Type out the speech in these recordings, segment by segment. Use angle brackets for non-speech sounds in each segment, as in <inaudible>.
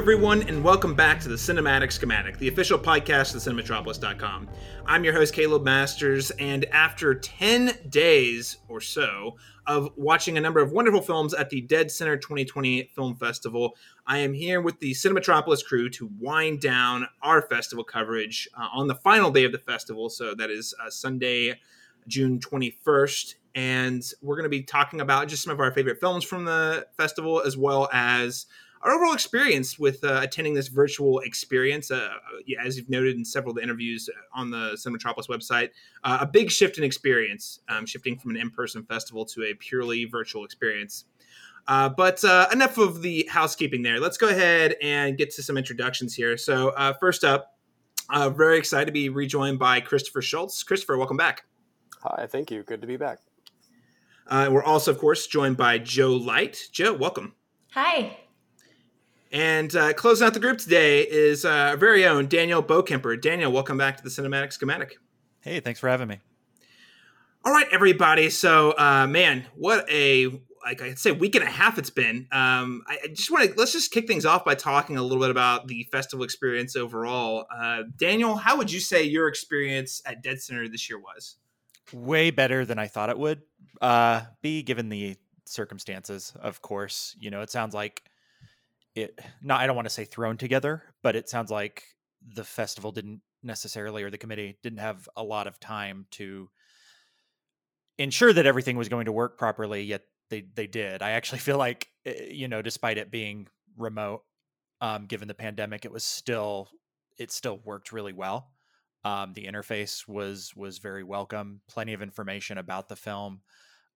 Everyone, and welcome back to the Cinematic Schematic, the official podcast of thecinematropolis.com. I'm your host, Caleb Masters, and after 10 days or so of watching a number of wonderful films at the Dead Center 2020 Film Festival, I am here with the Cinematropolis crew to wind down our festival coverage uh, on the final day of the festival. So that is uh, Sunday, June 21st. And we're going to be talking about just some of our favorite films from the festival, as well as our overall experience with uh, attending this virtual experience, uh, as you've noted in several of the interviews on the Cinematropolis website, uh, a big shift in experience, um, shifting from an in-person festival to a purely virtual experience. Uh, but uh, enough of the housekeeping there. Let's go ahead and get to some introductions here. So uh, first up, very excited to be rejoined by Christopher Shultz. Christopher, welcome back. Hi, thank you. Good to be back. we're also, of course, joined by Jo Light. Jo, welcome. Hi. And uh, closing out the group today is uh, our very own Daniel Bokemper. Daniel, welcome back to the Cinematic Schematic. Hey, thanks for having me. All right, everybody. So, uh, man, what a like I'd say week and a half it's been. Um, I, I just want to let's just kick things off by talking a little bit about the festival experience overall. Uh, Daniel, how would you say your experience at Dead Center this year was? Way better than I thought it would uh, be, given the circumstances. Of course, you know, it sounds like it not I don't want to say thrown together, but it sounds like the festival didn't necessarily or the committee didn't have a lot of time to ensure that everything was going to work properly yet they they did. I actually <laughs> feel like eh, you know despite it being remote um, given the pandemic it was still it still worked really well. Um, the interface was was very welcome plenty of information about the film.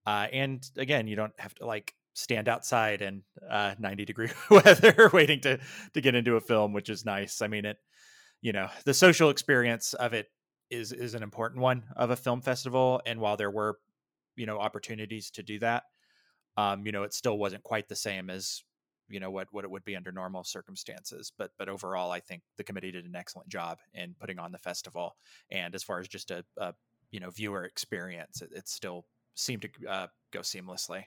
Uh, and again you don't have to like stand outside in uh, 90 degree <laughs> weather waiting to to get into a film which is nice. I mean it you know the social experience of it is is an important one of a film festival and while there were you know opportunities to do that um you know it still wasn't quite the same as you know what what it would be under normal circumstances. But but overall i think the committee did an excellent job in putting on the festival. And as far as just a, a you know viewer experience it, it still seemed to uh, go seamlessly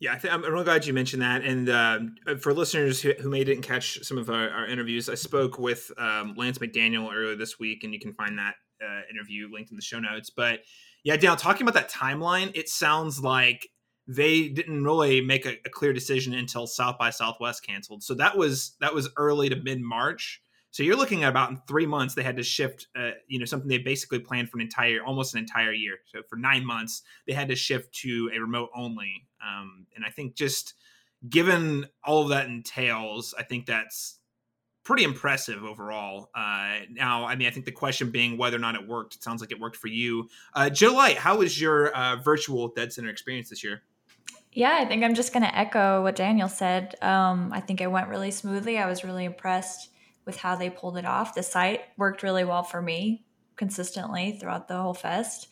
yeah, I think I'm really glad you mentioned that. And uh, for listeners who, who may didn't catch some of our, our interviews, I spoke with um, Lance McDaniel earlier this week, and you can find that uh, interview linked in the show notes. But yeah, Daniel, talking about that timeline, it sounds like they didn't really make a, a clear decision until South by Southwest canceled. So that was that was early to mid March. So you're looking at about in three months they had to shift, uh, you know, something they basically planned for an entire, almost an entire year. So for nine months they had to shift to a remote only. Um, and I think just given all of that entails, I think that's pretty impressive overall. Uh, now, I mean, I think the question being whether or not it worked. It sounds like it worked for you, uh, Jo Light. How was your uh, virtual Dead Center experience this year? Yeah, I think I'm just going to echo what Daniel said. Um, I think it went really smoothly. I was really impressed with how they pulled it off. The site worked really well for me consistently throughout the whole fest.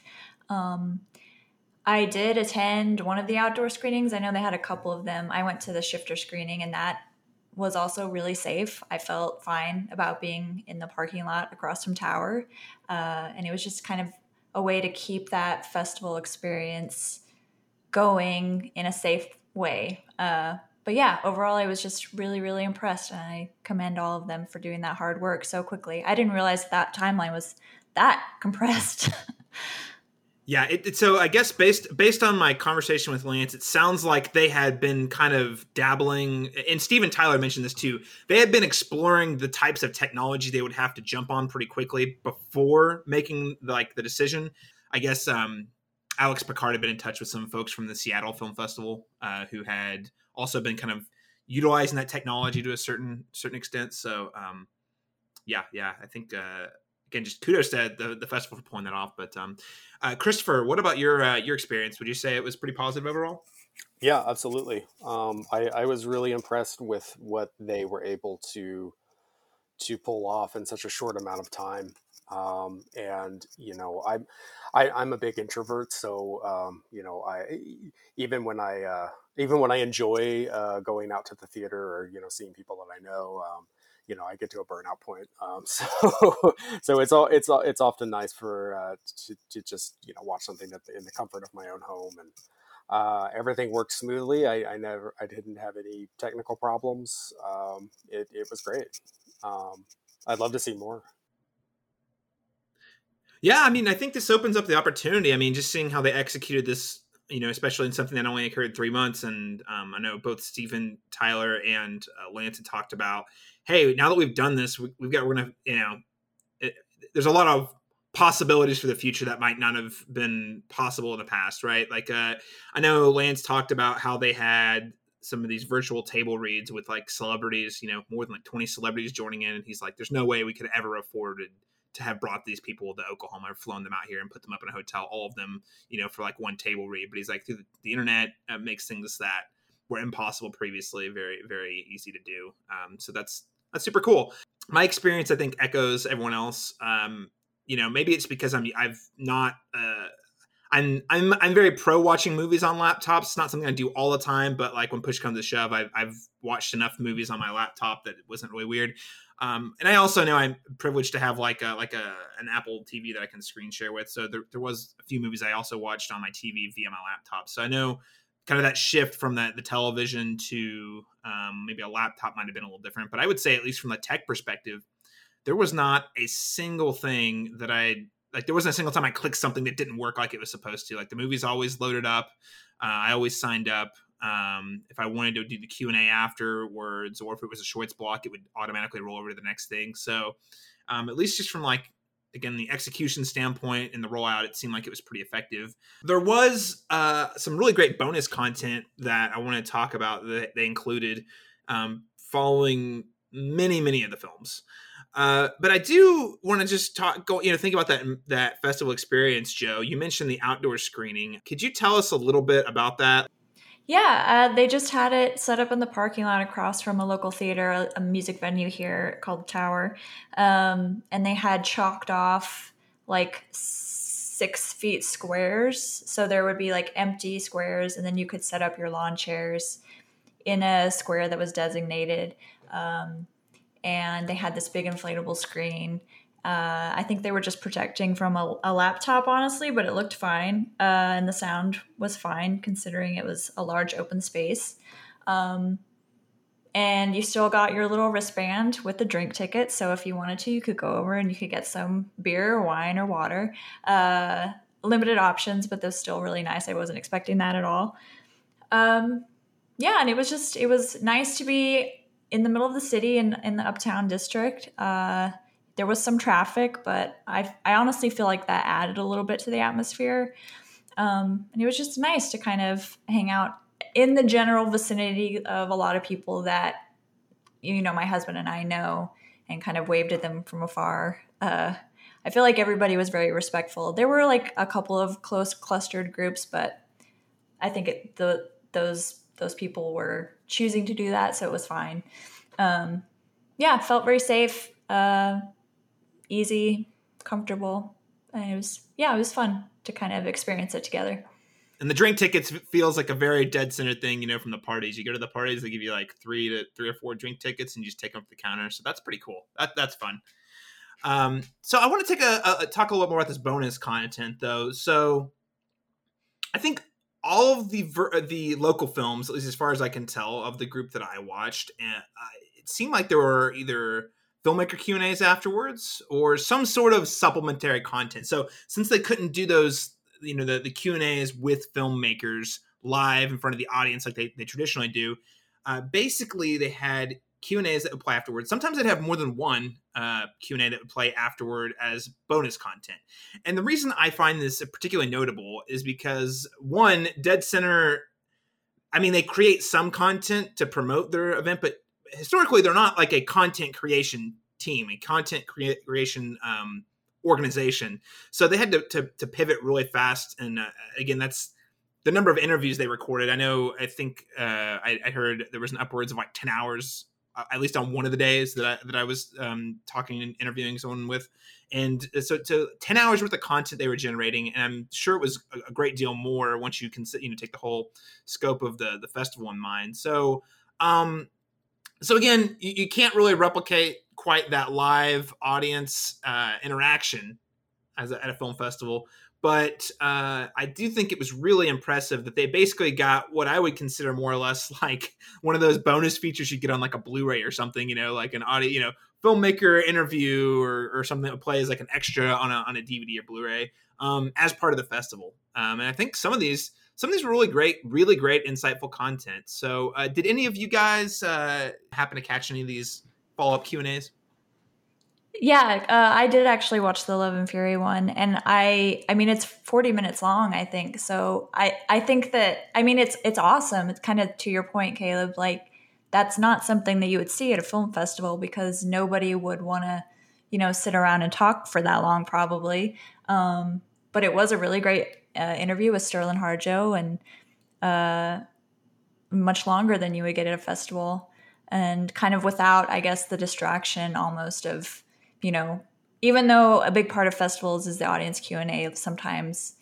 Um, I did attend one of the outdoor screenings. I know they had a couple of them. I went to the shifter screening, and that was also really safe. I felt fine about being in the parking lot across from Tower. Uh, and it was just kind of a way to keep that festival experience going in a safe way. Uh, but yeah, overall, I was just really, really impressed, and I commend all of them for doing that hard work so quickly. I didn't realize that timeline was that compressed. <laughs> yeah, it, it, so I guess based based on my conversation with Lance, it sounds like they had been kind of dabbling, and Stephen Tyler mentioned this too. They had been exploring the types of technology they would have to jump on pretty quickly before making like the decision. I guess um, Alyx Picard had been in touch with some folks from the Seattle Film Festival uh, who had also been kind of utilizing that technology to a certain certain extent. So um, yeah, yeah, I think uh, again, just kudos to the, the festival for pulling that off. But um, uh, Christopher, what about your uh, your experience? Would you say it was pretty positive overall? Yeah, absolutely. Um, I, I was really impressed with what they were able to to pull off in such a short amount of time. Um, and you know, I'm I, I'm a big introvert, so um, you know, I even when I uh, even when I enjoy uh, going out to the theater or you know seeing people that I know, um, you know, I get to a burnout point. Um, <laughs> so so it's all it's all, it's often nice for uh, to, to just you know watch something in the comfort of my own home and uh, everything worked smoothly. I, I, never, I didn't have any technical problems. Um, it, it was great. Um, I'd love to see more. Yeah, I mean, I think this opens up the opportunity. I mean, just seeing how they executed this, you know, especially in something that only occurred three months, and um, I know both Stephen Tyler and uh, Lance had talked about, hey, now that we've done this, we, have got we're gonna, you know, it, there's a lot of possibilities for the future that might not have been possible in the past, right? Like, uh, I know Lance talked about how they had some of these virtual table reads with like celebrities, you know, more than like 20 celebrities joining in. And he's like, there's no way we could ever afford it to have brought these people to Oklahoma flown them out here and put them up in a hotel, all of them, you know, for like one table read. But he's like, through the, the internet uh, makes things that were impossible previously very, very easy to do. Um, so that's that's super cool. My experience, I think, echoes everyone else. Um, you know, maybe it's because I'm I've not uh, I'm I'm I'm very pro watching movies on laptops. It's not something I do all the time, but like when push comes to shove, I've I've watched enough movies on my laptop that it wasn't really weird. Um, and I also know I'm privileged to have like a like a an Apple TV that I can screen share with. So there, there was a few movies I also watched on my TV via my laptop. So I know kind of that shift from that the television to um, maybe a laptop might have been a little different. But I would say at least from the tech perspective, there was not a single thing that I like. There wasn't a single time I clicked something that didn't work like it was supposed to. Like the movie's always loaded up. Uh, I always signed up. Um, if I wanted to do the Q and A afterwards, or if it was a shorts block, it would automatically roll over to the next thing. So, um, at least just from like again the execution standpoint and the rollout, it seemed like it was pretty effective. There was uh, some really great bonus content that I want to talk about that they included um, following many many of the films. Uh, but I do want to just talk, go, you know, think about that that festival experience, Jo. You mentioned the outdoor screening. Could you tell us a little bit about that? Yeah, uh, they just had it set up in the parking lot across from a local theater, a, music venue here called Tower. Um, and they had chalked off like six feet squares. So there would be like empty squares, and then you could set up your lawn chairs in a square that was designated. Um, and they had this big inflatable screen uh, I think they were just protecting from a, a laptop, honestly, but it looked fine. Uh, and the sound was fine considering it was a large open space. Um, and you still got your little wristband with the drink ticket. So if you wanted to, you could go over and you could get some beer or wine or water. Uh, limited options, but they're still really nice. I wasn't expecting that at all. Um, yeah, and it was just, it was nice to be in the middle of the city in, in the uptown district. Uh, there was some traffic, but I, I honestly feel like that added a little bit to the atmosphere. Um, and it was just nice to kind of hang out in the general vicinity of a lot of people that, you know, my husband and I know and kind of waved at them from afar. Uh, I feel like everybody was very respectful. There were like a couple of close clustered groups, but I think it, the those those people were choosing to do that, so it was fine. Um, yeah, felt very safe. Uh, easy, comfortable. And it was, yeah, it was fun to kind of experience it together. And the drink tickets feels like a very dead center thing, you know, from the parties. You go to the parties, they give you like three to three or four drink tickets, and you just take them off the counter. So that's pretty cool. That that's fun. Um, so I want to take a, a talk a little more about this bonus content, though. So I think all of the ver- the local films, at least as far as I can tell, of the group that I watched, and uh, it seemed like there were either filmmaker Q and A's afterwards, or some sort of supplementary content. So since they couldn't do those, you know, the the Q and A's with filmmakers live in front of the audience like they, they traditionally do, uh, basically they had Q and A's that would play afterwards. Sometimes they'd have more than one uh, Q and A that would play afterward as bonus content. And the reason I find this particularly notable is because one, Dead Center. I mean, they create some content to promote their event, but historically they're not like a content creation team, a content crea- creation um, organization. So they had to, to, to pivot really fast. And uh, again, that's the number of interviews they recorded. I know, I think uh, I, I, heard there was an upwards of like 10 hours, uh, at least on one of the days that I, that I was um, talking and interviewing someone with. And uh, so to 10 hours worth of content they were generating. And I'm sure it was a, a great deal more once you can, you know, take the whole scope of the, the festival in mind. So, um, so again, you, you, can't really replicate quite that live audience uh, interaction as a, at a film festival. but uh, I do think it was really impressive that they basically got what I would consider more or less <laughs> like one of those bonus features you get on like a Blu-ray or something, you know, like an audio, you know, filmmaker interview or, or something that plays like an extra on a, on a DVD or Blu-ray um, as part of the festival. Um, and I think some of these some of these were really great, really great, insightful content. So, uh, did any of you guys uh, happen to catch any of these follow up Q and A's? Yeah, uh, I did actually watch the Love and Fury one, and I, I mean, it's forty minutes long, I think. So I, I think that, I mean, it's it's awesome. It's kind of to your point, Caleb. Like that's not something that you would see at a film festival because nobody would want to, you know, sit around and talk for that long, probably. Um, but it was a really great uh, interview with Sterling Harjo, and uh, much longer than you would get at a festival, and kind of without, I guess, the distraction almost of you know, even though a big part of festivals is the audience Q and A, sometimes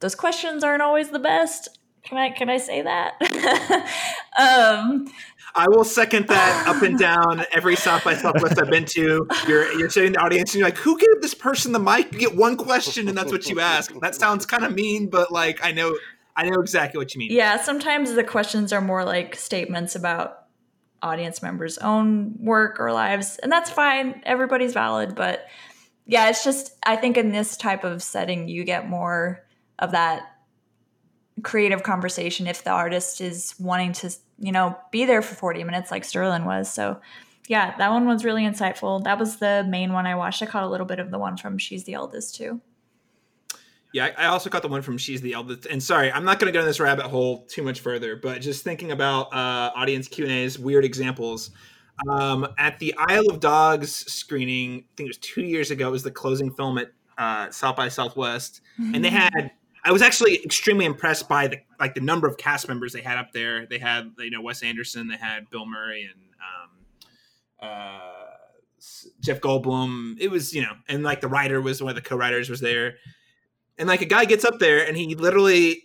those questions aren't always the best. Can I can I say that? <laughs> um, I will second that up and down every South by Southwest I've been to. You're you're sitting in the audience and you're like, who gave this person the mic? You get one question and that's what you ask. That sounds kind of mean, but like I know I know exactly what you mean. Yeah, sometimes the questions are more like statements about audience members' own work or lives, and that's fine. Everybody's valid, but yeah, it's just I think in this type of setting you get more of that creative conversation if the artist is wanting to, you know, be there for 40 minutes like Sterling was. So yeah, that one was really insightful. That was the main one I watched. I caught a little bit of the one from She's the Eldest too. Yeah, I also caught the one from She's the Eldest. And sorry, I'm not going to go in this rabbit hole too much further, but just thinking about uh, audience Q and A's, weird examples. Um, at the Isle of Dogs screening, I think it was two years ago, it was the closing film at uh, South by Southwest, mm-hmm. and they had. I was actually extremely impressed by the like the number of cast members they had up there. They had you know Wes Anderson, they had Bill Murray and um, uh, Jeff Goldblum. It was you know, and like the writer was one of the co-writers was there and like a guy gets up there and he literally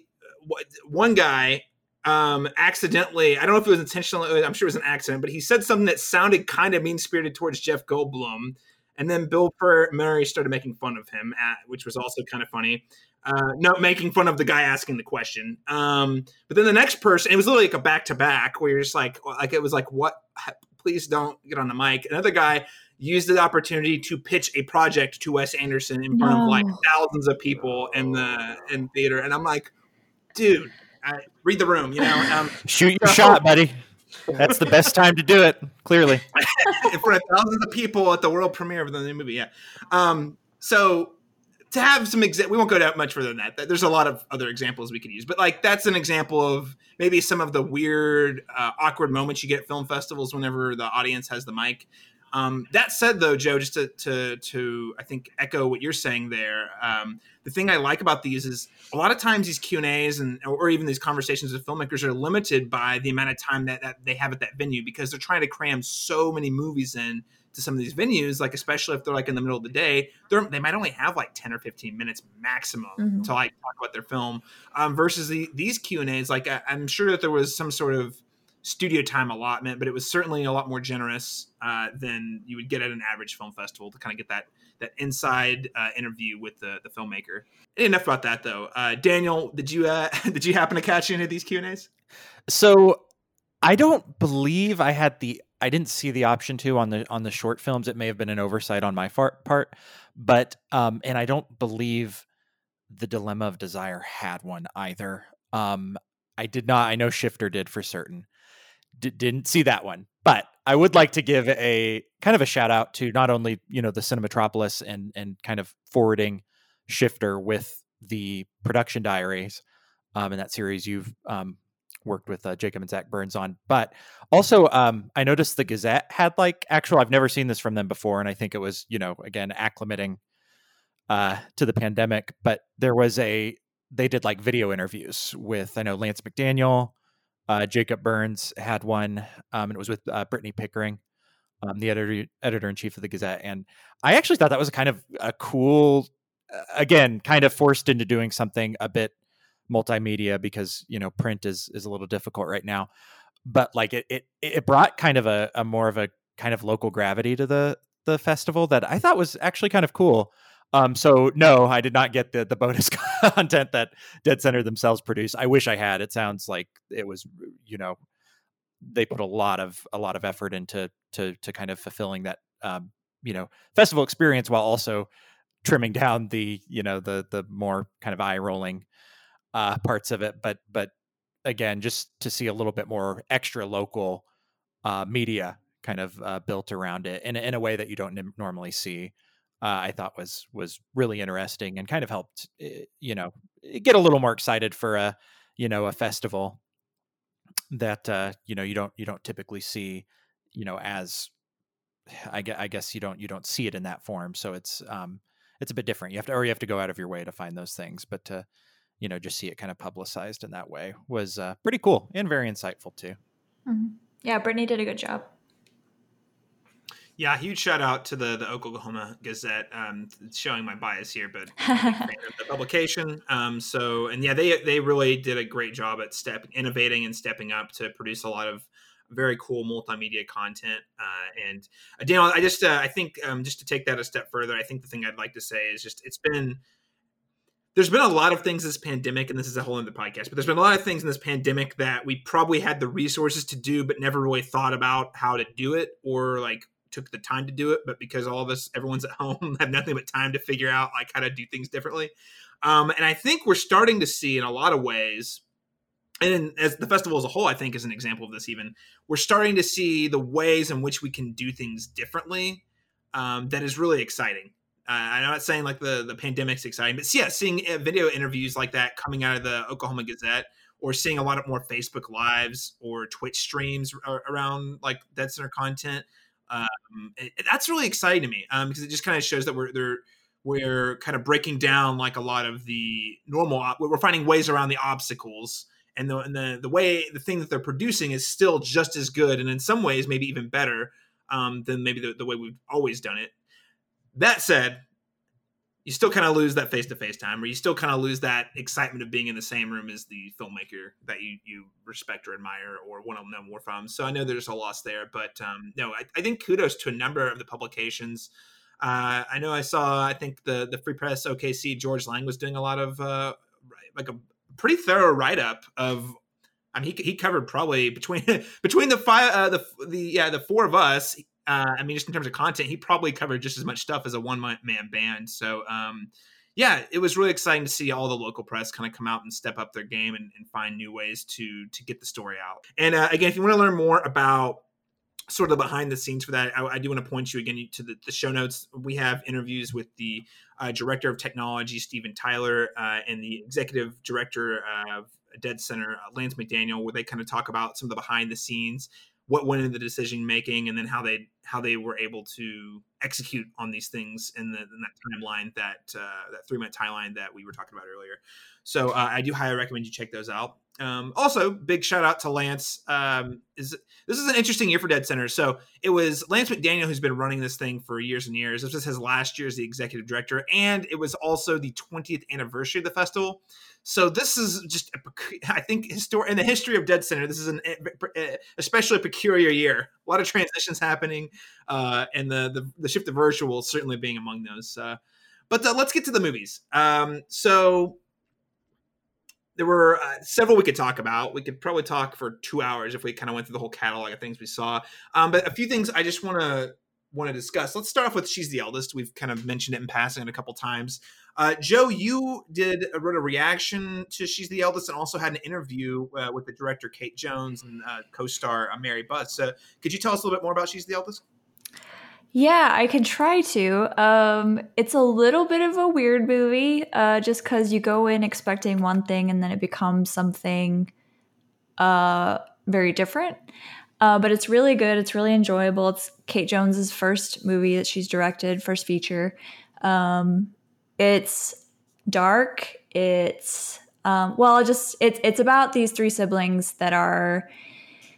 one guy um accidentally i don't know if it was intentional i'm sure it was an accident but he said something that sounded kind of mean spirited towards jeff goldblum and then bill murray started making fun of him at, which was also kind of funny uh, no, making fun of the guy asking the question. Um, but then the next person, it was literally like a back to back where you're just like, like it was like, what? Please don't get on the mic. Another guy used the opportunity to pitch a project to Wes Anderson in front no. of like thousands of people in the in theater, and I'm like, dude, I, read the room, you know. Um, Shoot your so, shot, buddy. That's the best time to do it. Clearly, <laughs> of thousands of people at the world premiere of the new movie. Yeah. Um, so to have some exa- we won't go down much further than that. There's a lot of other examples we could use, but like that's an example of maybe some of the weird, uh, awkward moments you get at film festivals whenever the audience has the mic. Um, that said, though, Jo, just to, to, to I think echo what you're saying there, um, the thing I like about these is a lot of times these Q and A's and or even these conversations with filmmakers are limited by the amount of time that, that they have at that venue because they're trying to cram so many movies in to some of these venues, like especially if they're like in the middle of the day, they might only have like 10 or 15 minutes maximum mm-hmm. to like talk about their film um, versus the, these Q and A's. Like I, I'm sure that there was some sort of studio time allotment, but it was certainly a lot more generous uh, than you would get at an average film festival to kind of get that that inside uh, interview with the, the filmmaker. Enough about that though. Uh, Daniel, did you uh, <laughs> did you happen to catch any of these Q and A's? So I don't believe I had the I didn't see the option to on the on the short films. It may have been an oversight on my part, but um, and I don't believe the Dilemma of Desire had one either. Um, I did not. I know Shifter did for certain d- didn't see that one, but I would like to give a kind of a shout out to not only you know the Cinematropolis and and kind of forwarding Shifter with the production diaries um, in that series you've um, worked with uh, Jacob and Zach Burns on, but also um, I noticed the Gazette had like actual. I've never seen this from them before, and I think it was you know again acclimating uh, to the pandemic, but there was a they did like video interviews with I know Lance McDaniel, uh, Jacob Burns had one, um, and it was with uh, Brittany Pickering, um, the editor editor in chief of the Gazette. And I actually thought that was kind of a cool, uh, again, kind of forced into doing something a bit multimedia because you know print is is a little difficult right now. But like it it it brought kind of a, a more of a kind of local gravity to the the festival that I thought was actually kind of cool. Um, so no, I did not get the the bonus <laughs> content that Dead Center themselves produced. I wish I had. It sounds like it was, you know, they put a lot of a lot of effort into to to kind of fulfilling that um, you know festival experience while also trimming down the you know the the more kind of eye rolling uh, parts of it. But but again, just to see a little bit more extra local uh, media kind of uh, built around it in in a way that you don't n- normally see. Uh, I thought was was really interesting and kind of helped eh, you know get a little more excited for a you know a festival that uh, you know you don't you don't typically see you know as I guess, I guess you don't you don't see it in that form. So it's um it's a bit different. You have to or you have to go out of your way to find those things but to you know just see it kind of publicized in that way was uh, pretty cool and very insightful too. Mm-hmm. yeah brittany did a good job yeah, huge shout out to the the Oklahoma Gazette. Um, showing my bias here, but <laughs> the publication. Um, so and yeah, they they really did a great job at step innovating and stepping up to produce a lot of very cool multimedia content. Uh, and uh, Daniel, I just uh, I think um, just to take that a step further, I think the thing I'd like to say is just it's been there's been a lot of things this pandemic, and this is a whole other podcast, but there's been a lot of things in this pandemic that we probably had the resources to do, but never really thought about how to do it or like took the time to do it, but because all of us, everyone's at <laughs> home, have nothing but time to figure out like how to do things differently. Um, and I think we're starting to see in a lot of ways, and as the festival as a whole, I think is an example of this. Even we're starting to see the ways in which we can do things differently. Um, that is really exciting. Uh, I'm not saying like the the pandemic's exciting, but yeah, seeing uh, video interviews like that coming out of the Oklahoma Gazette, or seeing a lot of more Facebook lives or Twitch streams around like Dead Center content um, it, that's really exciting to me um, because it just kind of shows that we're they're we're kind of breaking down like a lot of the normal we're finding ways around the obstacles and the and the the way the thing that they're producing is still just as good and in some ways maybe even better um, than maybe the, the way we've always done it. That said you still kind of lose that face to face time, or you still kind of lose that excitement of being in the same room as the filmmaker that you you respect or admire or want to know more from. So I know there's a loss there, but um, no, I, I, think kudos to a number of the publications. Uh, I know I saw. I think the the Free Press OKC George Lang was doing a lot of uh, like a pretty thorough write up of. I mean, he, he covered probably between <laughs> between the five uh, the the yeah the four of us uh, I mean, just in terms of content, he probably covered just as much stuff as a one man band. So, um, yeah, it was really exciting to see all the local press kind of come out and step up their game and, and find new ways to to get the story out. And uh, again, if you want to learn more about sort of behind the scenes for that, I, I do want to point you again to the, the, show notes. We have interviews with the uh, director of technology, Stephen Tyler, uh, and the executive director of Dead Center, uh, Lance McDaniel, where they kind of talk about some of the behind the scenes what went into the decision making and then how they how they were able to execute on these things in, the, in that timeline that uh, that three minute timeline that we were talking about earlier. So uh, i do highly recommend you check those out um, also big shout out to lance um, is this is an interesting year for dead center so it was lance mcdaniel who's been running this thing for years and years this was his last year as the executive director and it was also the 20th anniversary of the festival so this is just, a, I think, histor- in the history of Dead Center, this is an eh, eh, especially peculiar year. A lot of transitions happening, uh, and the, the, the shift to virtual certainly being among those. Uh, but uh, let's get to the movies. Um, so there were uh, several we could talk about. We could probably talk for two hours if we kind of went through the whole catalog of things we saw. Um, but a few things I just want to want to discuss. Let's start off with She's the Eldest. We've kind of mentioned it in passing a couple times. Uh, Jo, you did uh, wrote a reaction to She's the Eldest, and also had an interview uh, with the director Kate Jones and uh, co-star uh, Mary Buss. So, could you tell us a little bit more about She's the Eldest? Yeah, I can try to. Um, it's a little bit of a weird movie, uh, just because you go in expecting one thing and then it becomes something very different. but it's really good. It's really enjoyable. It's Kate Jones's first movie that she's directed, first feature. Um, it's dark. It's um, well, just it's it's about these three siblings that are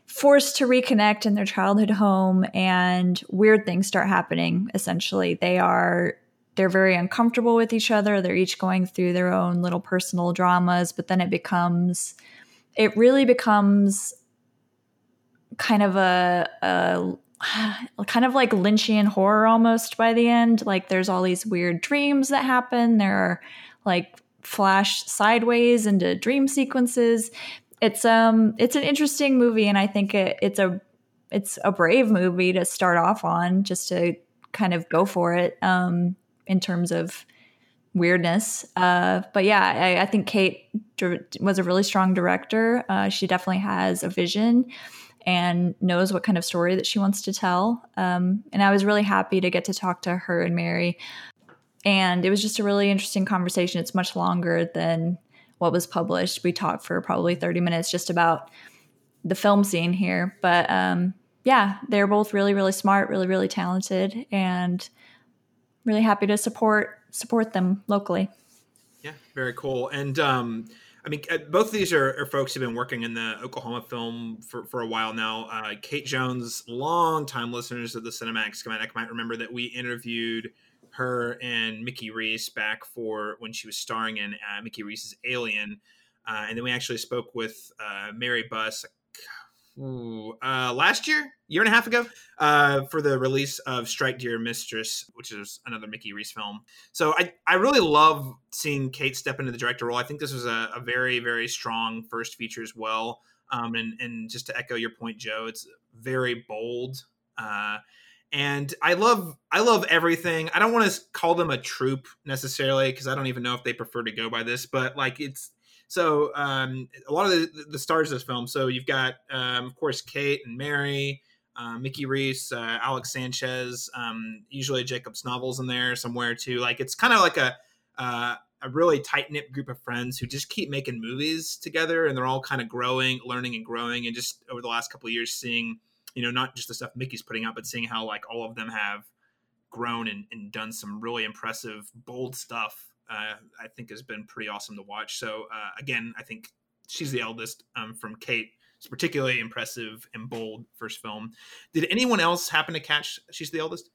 forced to reconnect in their childhood home, and weird things start happening. Essentially, they are they're very uncomfortable with each other. They're each going through their own little personal dramas, but then it becomes it really becomes kind of a, a kind of like Lynchian horror almost by the end. Like there's all these weird dreams that happen. There are like flash sideways into dream sequences. It's um it's an interesting movie and I think it, it's a it's a brave movie to start off on just to kind of go for it um in terms of weirdness. Uh, but yeah, I, I think Kate was a really strong director. Uh, she definitely has a vision and knows what kind of story that she wants to tell. Um, and I was really happy to get to talk to her and Mary. And it was just a really interesting conversation. It's much longer than what was published. We talked for probably 30 minutes just about the film scene here. But um, yeah, they're both really, really smart, really, really talented, and really happy to support support them locally. Yeah, very cool. And um, I mean, uh, both of these are, are, folks who've been working in the Oklahoma film for, for a while now. Uh, Kate Jones, long-time listeners of the Cinematic Schematic, might remember that we interviewed her and Mickey Reese back for when she was starring in uh, Mickey Reese's Alien. Uh, and then we actually spoke with uh, Mary Buss uh, last year, year and a half ago, uh, for the release of Strike Dear Mistress, which is another Mickey Reese film. So I, I really love seeing Kate step into the director role. I think this was a, a very, very strong first feature as well. Um, and, and just to echo your point, Jo, it's very bold. And I love I love everything. I don't want to call them a troupe necessarily because I don't even know if they prefer to go by this, but like it's so um, a lot of the, the, stars of this film. So you've got, um, of course, Kate and Mary, uh, Mickey Reese, uh, Alex Sanchez, um, usually Jacob Snovel's in there somewhere too. Like it's kind of like a uh, a really tight knit group of friends who just keep making movies together, and they're all kind of growing, learning, and growing. And just over the last couple of years, seeing you know not just the stuff Mickey's putting out, but seeing how like all of them have grown and, and done some really impressive, bold stuff uh, I think has been pretty awesome to watch. So uh, again, I think she's the eldest um, from Kate. It's particularly impressive and bold first film. Did anyone else happen to catch she's the eldest?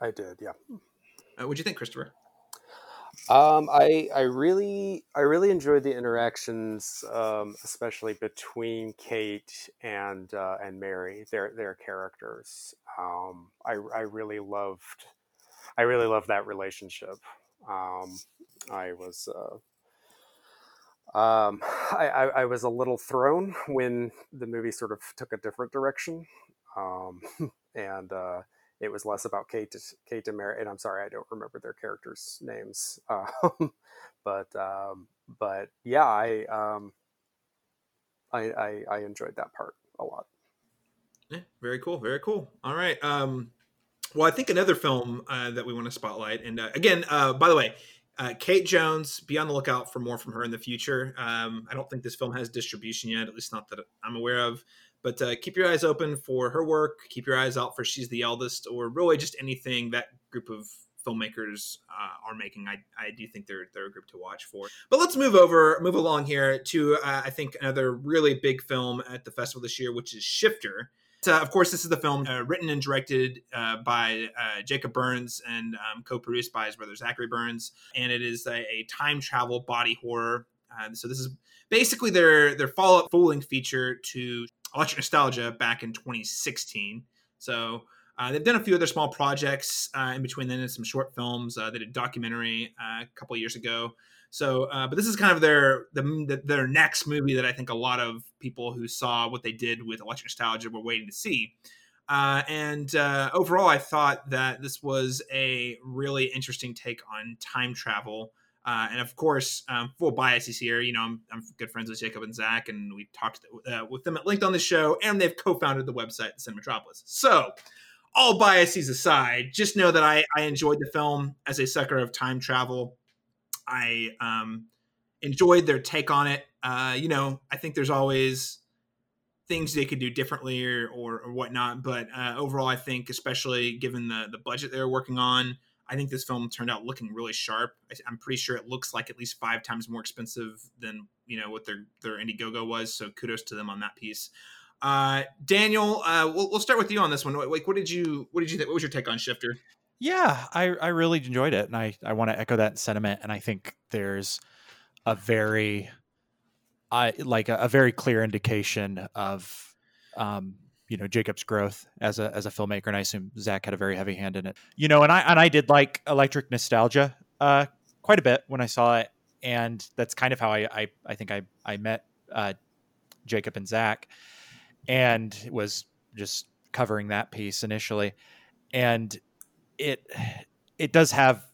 I did, yeah. Uh, what'd you think, Christopher? Um, I I really I really enjoyed the interactions, um, especially between Kate and uh, and Mary. Their their characters. Um, I I really loved I really loved that relationship. Um, I was uh, um, I, I, I, was a little thrown when the movie sort of took a different direction, um, <laughs> and uh, it was less about Kate Kate Mary. And I'm sorry, I don't remember their characters' names, <laughs> um, but um, but yeah, I, um, I, I I enjoyed that part a lot. Yeah, very cool, very cool. All right. Um, well, I think another film uh, that we want to spotlight, and uh, again, uh, by the way, uh, Kate Jones, be on the lookout for more from her in the future. Um, I don't think this film has distribution yet, at least not that I'm aware of. But uh, keep your eyes open for her work. Keep your eyes out for She's the Eldest, or really just anything that group of filmmakers uh, are making. I, I do think they're they're a group to watch for. But let's move over, move along here to I think another really big film at the festival this year, which is Shifter. Uh, of course, this is the film uh, written and directed uh, by uh, Jacob Burns and um, co-produced by his brother Zachary Burns, and it is a, a time travel body horror. Uh, so this is basically their their follow-up full feature to Electric Nostalgia back in 2016. So uh, they've done a few other small projects in between then and some short films. they did a documentary a couple years ago. So, uh, but this is kind of their the, their next movie that I think a lot of people who saw what they did with Electric Nostalgia were waiting to see. Uh, and uh, overall, I thought that this was a really interesting take on time travel. Uh, and of course, um, full biases here. You know, I'm, I'm, good friends with Jacob and Zach, and we talked uh, with them at linked on the show, and they've co-founded the website, the Cinematropolis. So, all biases aside, just know that I, I enjoyed the film as a sucker of time travel. I um, enjoyed their take on it. Uh, you know, I think there's always things they could do differently or, or, or whatnot. But uh, overall, I think, especially given the, the budget they're working on, I think this film turned out looking really sharp. I, am pretty sure it looks like at least five times more expensive than you know what their their Indiegogo was. So kudos to them on that piece. Uh, Daniel, uh, we'll, we'll start with you on this one. Like, what did you what did you think? What was your take on Shifter? Yeah, I, I really enjoyed it. And I, I want to echo that sentiment. And I think there's a very, I like a, a very clear indication of um, you know Jacob's growth as a as a filmmaker, and I assume Zach had a very heavy hand in it. You know, and I and I did like Electric Nostalgia uh, quite a bit when I saw it, and that's kind of how I I, I think I I met uh, Jacob and Zach, and was just covering that piece initially, and it it does have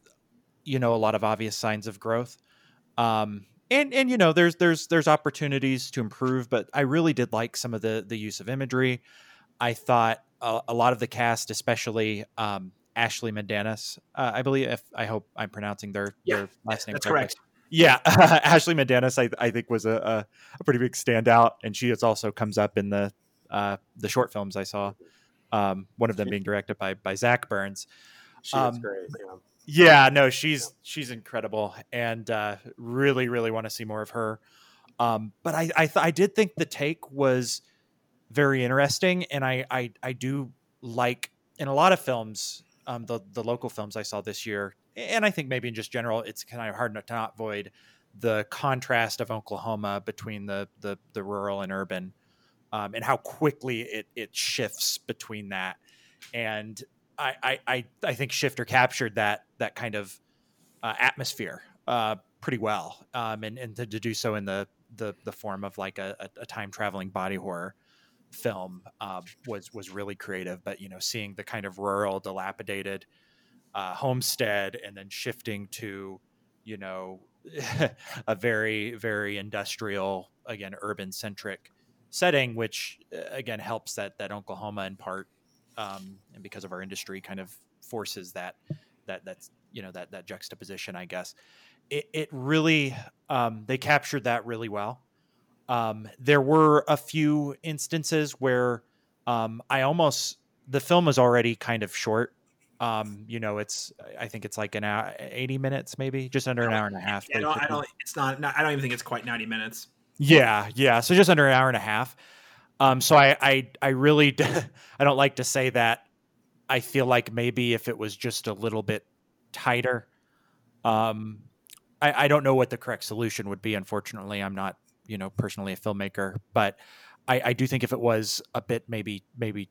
you know a lot of obvious signs of growth. Um, and and you know there's there's there's opportunities to improve but i really did like some of the the use of imagery i thought a, a lot of the cast especially um, ashley Mendanis, uh, i believe if i hope i'm pronouncing their Yeah, their last name That's correctly. correct. yeah <laughs> ashley Mendanis, I, I think was a, a, a pretty big standout and she also comes up in the uh, the short films i saw um, one of them being directed by by zach burns She Um, great. Yeah. Yeah, no, she's she's incredible, and uh, really, really want to see more of her. Um, but I I, th- I did think the take was very interesting, and I I, I do like in a lot of films, um, the the local films I saw this year, and I think maybe in just general, it's kind of hard not to not avoid the contrast of Oklahoma between the the, the rural and urban, um, and how quickly it it shifts between that, and I, I, I, think Shifter captured that that kind of uh, atmosphere uh, pretty well, um, and and to, to do so in the the the form of like a, a time traveling body horror film um, was was really creative. But you know, seeing the kind of rural, dilapidated uh, homestead, and then shifting to you know <laughs> a very very industrial again urban centric setting, which uh, again helps that that Oklahoma in part um, and because of our industry kind of forces that that that's you know that that juxtaposition i guess it, it really um, they captured that really well um, there were a few instances where um, i almost the film was already kind of short um, you know it's i think it's like an hour 80 minutes maybe just under an hour and a half I don't, I don't. It's not, not. I don't even think it's quite ninety minutes. Yeah, yeah. So just under an hour and a half. Um, so I, I, I really, <laughs> I don't like to say that. I feel like maybe if it was just a little bit tighter, um, I, I don't know what the correct solution would be. Unfortunately, I'm not, you know, personally a filmmaker, but I, I do think if it was a bit maybe, maybe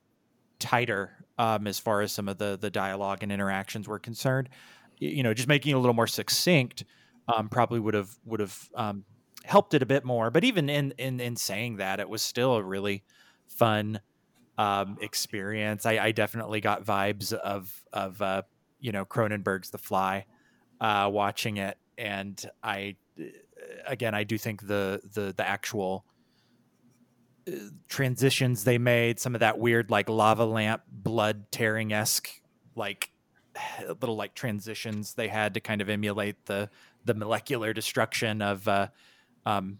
tighter, um, as far as some of the the dialogue and interactions were concerned, you know, just making it a little more succinct, um, probably would have would have um, helped it a bit more. But even in in in saying that, it was still a really fun um, experience. I, I definitely got vibes of of uh, you know Cronenberg's The Fly, uh, watching it, and I again I do think the the the actual uh, transitions they made, some of that weird like lava lamp blood tearing esque like <sighs> little like transitions they had to kind of emulate the the molecular destruction of uh, um,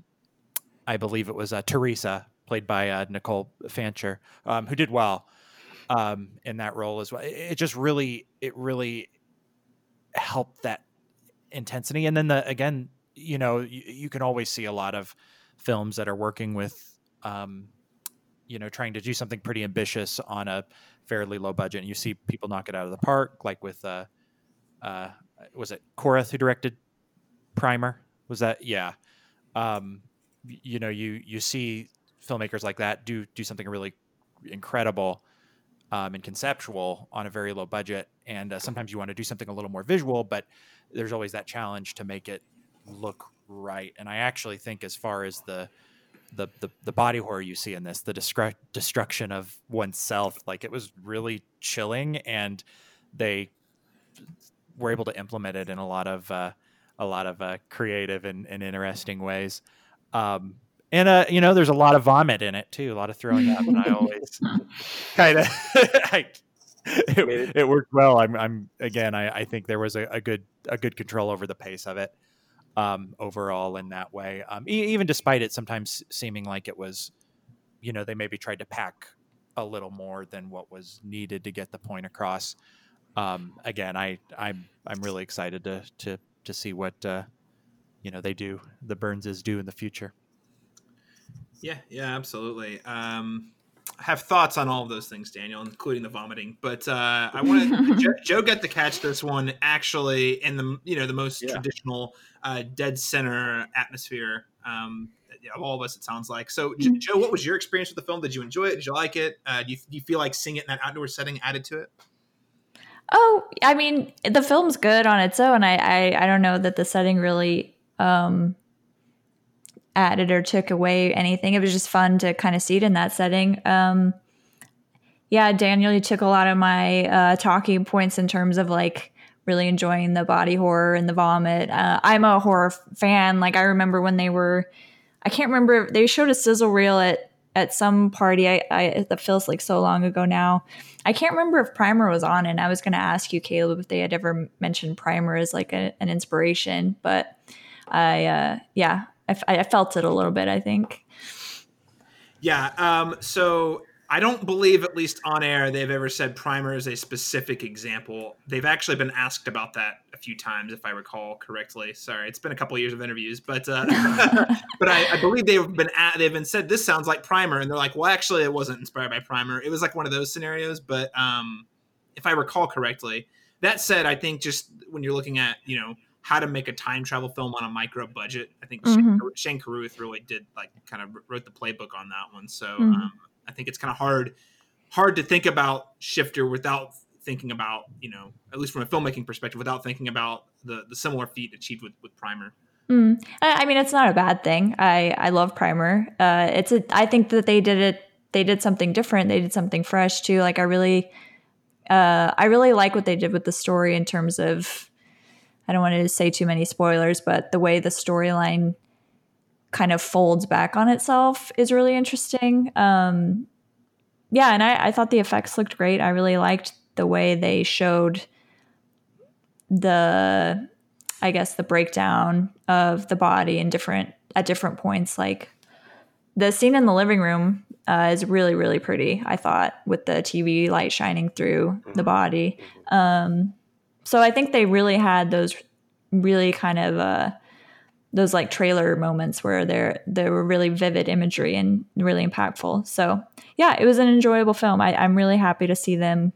I believe it was uh, Teresa, played by uh, Nicole Fancher, um, who did well um, in that role as well. It, it just really, it really helped that intensity. And then the again, you know, you, you can always see a lot of films that are working with, um, you know, trying to do something pretty ambitious on a fairly low budget. And you see people knock it out of the park, like with, uh, uh, was it Carruth who directed Primer? Was that yeah? Um, you know, you you see filmmakers like that do do something really incredible um, and conceptual on a very low budget, and uh, sometimes you want to do something a little more visual, but there's always that challenge to make it look right. And I actually think, as far as the the the, the body horror you see in this, the destru- destruction of oneself, like it was really chilling, and they were able to implement it in a lot of uh, a lot of uh, creative and, and interesting ways. Um, and uh, you know, there's a lot of vomit in it too, a lot of throwing up, and I <laughs> always kind of <laughs> it, it worked well. I'm, I'm again, I, I think there was a, a good a good control over the pace of it um, overall in that way. Um, e- even despite it sometimes seeming like it was, you know, they maybe tried to pack a little more than what was needed to get the point across. Um, again, I I'm I'm really excited to to to see what uh, you know they do the Burnses do in the future. Yeah, yeah, absolutely. Um, I have thoughts on all of those things, Daniel, including the vomiting. But uh, I wanted <laughs> Jo, Jo got to catch this one actually in the you know the most Yeah. traditional uh, dead center atmosphere um, of all of us. It sounds like. So, mm-hmm. Jo, what was your experience with the film? Did you enjoy it? Did you like it? Uh, do, you, do you feel like seeing it in that outdoor setting added to it? Oh, I mean, the film's good on its own. I I, I don't know that the setting really um, added or took away anything. It was just fun to kind of see it in that setting. Um, yeah, Daniel, you took a lot of my uh, talking points in terms of like really enjoying the body horror and the vomit. Uh, I'm a horror fan. Like I remember when they were, I can't remember. They showed a sizzle reel at at some party. I, I that feels like so long ago now. I can't remember if Primer was on, and I was going to ask you, Caleb, if they had ever mentioned Primer as like a, an inspiration, but I, uh, yeah, I, I felt it a little bit. I think. Yeah. Um, so I don't believe, at least on air, they've ever said primer is a specific example. They've actually been asked about that a few times, if I recall correctly. Sorry, it's been a couple of years of interviews, but uh, <laughs> but I, I, believe they've been at, they've been said this sounds like primer, and they're like, well, actually, it wasn't inspired by primer. It was like one of those scenarios. But um, if I recall correctly, that said, I think just when you're looking at you know how to make a time travel film on a micro budget, I think mm-hmm. Shane, Carruth really did like kind of wrote the playbook on that one. So. Mm-hmm. Um, I think it's kind of hard hard to think about Shifter without thinking about you know at least from a filmmaking perspective without thinking about the the similar feat achieved with with Primer. Mm. I mean, it's not a bad thing. I I love Primer. Uh, it's a. I think that they did it. They did something different. They did something fresh too. Like I really, uh, I really like what they did with the story in terms of. I don't want to say too many spoilers, but the way the storyline kind of folds back on itself is really interesting. Um, yeah, and I, I thought the effects looked great. I really liked the way they showed the, I guess, the breakdown of the body in different at different points. Like the scene in the living room uh, is really really pretty. I thought with the TV light shining through the body. Um, so I think they really had those really kind of uh, those like trailer moments where there there were really vivid imagery and really impactful. So yeah, it was an enjoyable film. I, I'm really happy to see them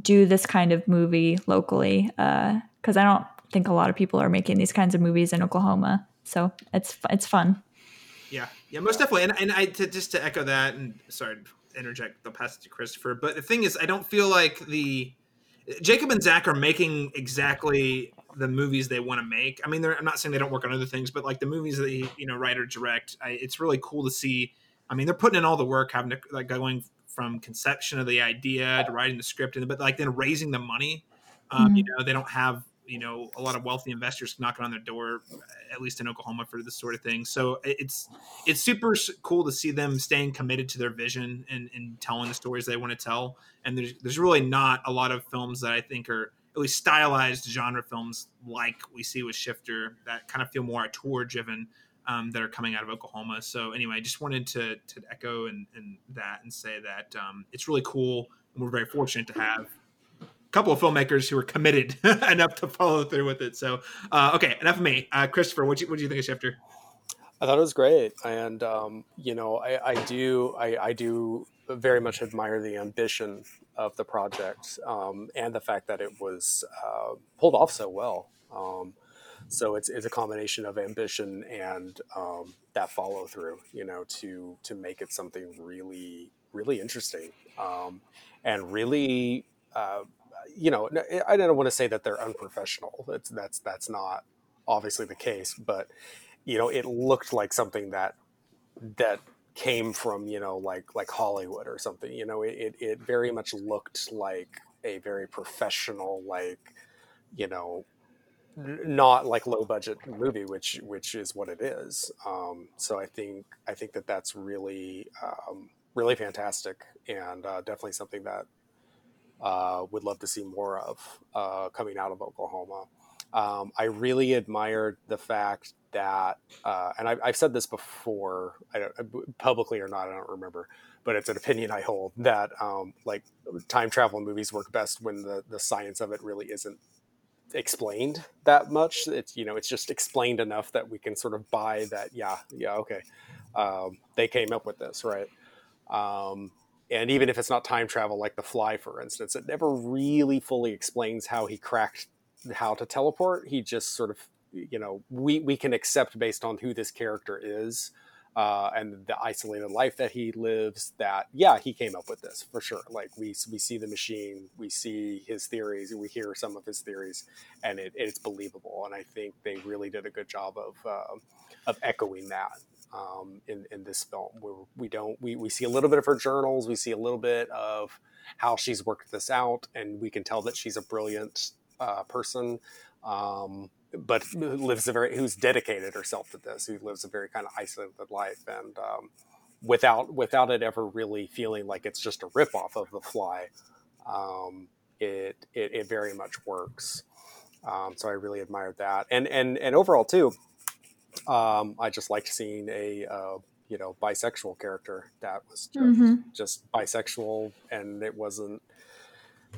do this kind of movie locally because uh, I don't think a lot of people are making these kinds of movies in Oklahoma. So it's it's fun. Yeah, yeah, most definitely. And and I to, just to echo that, and sorry to interject the passage to Christopher, but the thing is, I don't feel like the Jacob and Zach are making exactly the movies they want to make. I mean, I'm not saying they don't work on other things, but like the movies that they, you know, write or direct, I, it's really cool to see. I mean, they're putting in all the work, having to like going from conception of the idea to writing the script, and but like then raising the money. Um, mm-hmm. You know, they don't have you know a lot of wealthy investors knocking on their door, at least in Oklahoma for this sort of thing. So it's it's super cool to see them staying committed to their vision and, and telling the stories they want to tell. And there's there's really not a lot of films that I think are least stylized genre films like we see with Shifter that kind of feel more auteur driven um, that are coming out of Oklahoma. So anyway, I just wanted to, to echo and, and that and say that um, it's really cool and we're very fortunate to have a couple of filmmakers who are committed <laughs> enough to follow through with it. So uh, okay, enough of me. Uh, Christopher, what do you, you think of Shifter? I thought it was great, and um, you know, I, I do, I, I, do very much admire the ambition of the project um, and the fact that it was uh, pulled off so well. Um, so it's, it's a combination of ambition and um, that follow through, you know, to to make it something really really interesting um, and really, uh, you know, I don't want to say that they're unprofessional. That's that's that's not obviously the case, but you know, it looked like something that that came from you know like like Hollywood or something. You know, it it very much looked like a very professional like you know not like low budget movie which which is what it is um, so i think i think that that's really um, really fantastic and uh, definitely something that uh, would love to see more of uh, coming out of oklahoma um, I really admired the fact that, uh, and I've, I've, said this before, publicly or not, I don't remember, but it's an opinion I hold that um, like time travel movies work best when the the science of it really isn't explained that much. It's you know it's just explained enough that we can sort of buy that. Yeah, yeah, okay, um, they came up with this, right? Um, and even if it's not time travel, like The Fly, for instance, it never really fully explains how he cracked how to teleport. He just sort of you know we we can accept based on who this character is uh, and the isolated life that he lives that yeah he came up with this for sure. Like we we see the machine we see his theories we hear some of his theories and it, it's believable. And i think they really did a good job of uh, of echoing that um, in, in this film. Where we don't we, we see a little bit of her journals we see a little bit of how she's worked this out and we can tell that she's a brilliant uh, person um, but lives a very who's dedicated herself to this, who lives a very kind of isolated life, and um, without without it ever really feeling like it's just a ripoff of The Fly, um, it, it, it very much works. Um, so I really admired that, and and and overall too, um, I just liked seeing a uh, you know bisexual character that was just, mm-hmm. just bisexual, and it wasn't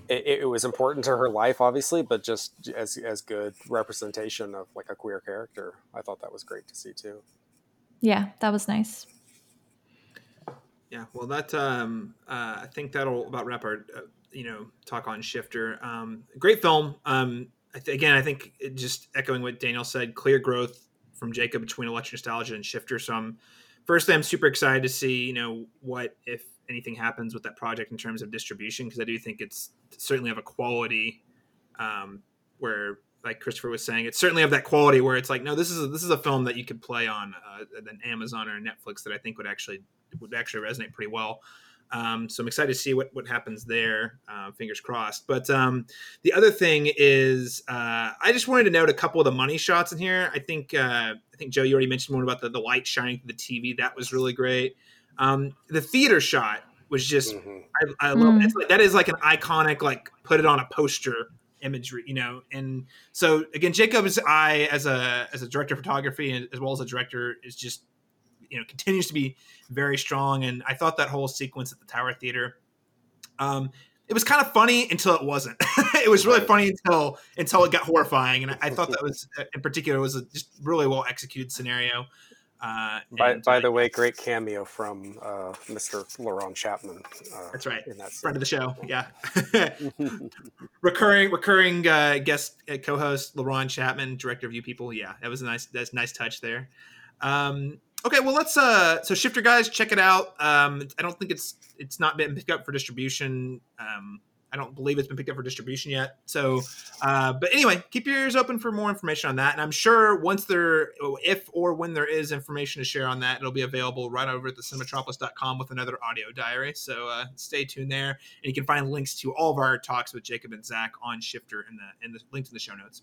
it, it, was important to her life, obviously, but just as as good representation of like a queer character. I thought that was great to see too. Yeah, that was nice. Yeah, well, that um, uh, I think that'll about wrap our uh, you know talk on Shifter. Um, great film. Um, I th- again, I think just echoing what Daniel said, clear growth from Jacob between Electric Nostalgia and Shifter. So I'm firstly, I'm super excited to see you know what if anything happens with that project in terms of distribution because I do think it's certainly of a quality um, where like Christopher was saying, it's certainly of that quality where it's like, no, this is a, this is a film that you could play on uh, an Amazon or a Netflix that I think would actually would actually resonate pretty well. Um, so I'm excited to see what what happens there. Uh, fingers crossed. But um, the other thing is, uh, I just wanted to note a couple of the money shots in here. I think uh, I think Jo, you already mentioned one about the, the light shining through the TV. That was really great. Um, the theater shot was just mm-hmm. I, I, love mm. it. Like, that is like an iconic like put it on a poster imagery, you know. And so again, Jacob's eye as a as a director of photography and as well as a director is just you know continues to be very strong. And I thought that whole sequence at the Tower Theater. Um, it was kind of funny until it wasn't. <laughs> it was really funny until until it got horrifying, and I, I thought <laughs> that was in particular was a just really well executed scenario. Uh, by, by the way, great cameo from uh, Mr. Laurent Chapman. Uh, that's right, that friend of the show. Yeah, <laughs> recurring recurring uh, guest uh, co-host Laurent Chapman, director of You People. Yeah, that was a nice that's a nice touch there. Um, okay, well let's uh, so Shifter guys, check it out. Um, I don't think it's it's not been picked up for distribution. Um, I don't believe it's been picked up for distribution yet. So, uh, but anyway, keep your ears open for more information on that. And I'm sure once there, if or when there is information to share on that, it'll be available right over at the cinematropolis.com with another audio diary. So uh, stay tuned there. And you can find links to all of our talks with Jacob and Zach on Shifter in the, in the link in the show notes.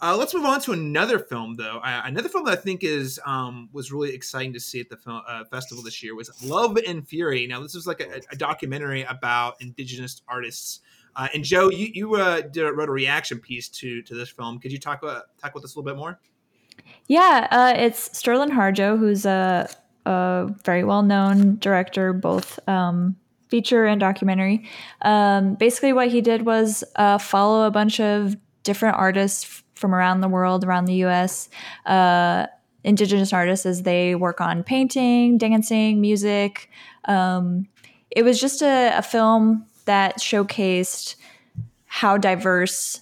Uh, let's move on to another film, though. Uh, another film that I think is um, was really exciting to see at the film, uh, festival this year was Love and Fury. Now, this was like a, a documentary about Indigenous artists. Uh, and Jo, you, you uh, did, wrote a reaction piece to to this film. Could you talk about talk about this a little bit more? Yeah, uh, it's Sterling Harjo, who's a, a very well known director, both um, feature and documentary. Um, basically, what he did was follow a bunch of different artists from around the world, around the US, uh, indigenous artists as they work on painting, dancing, music. Um, it was just a, a film that showcased how diverse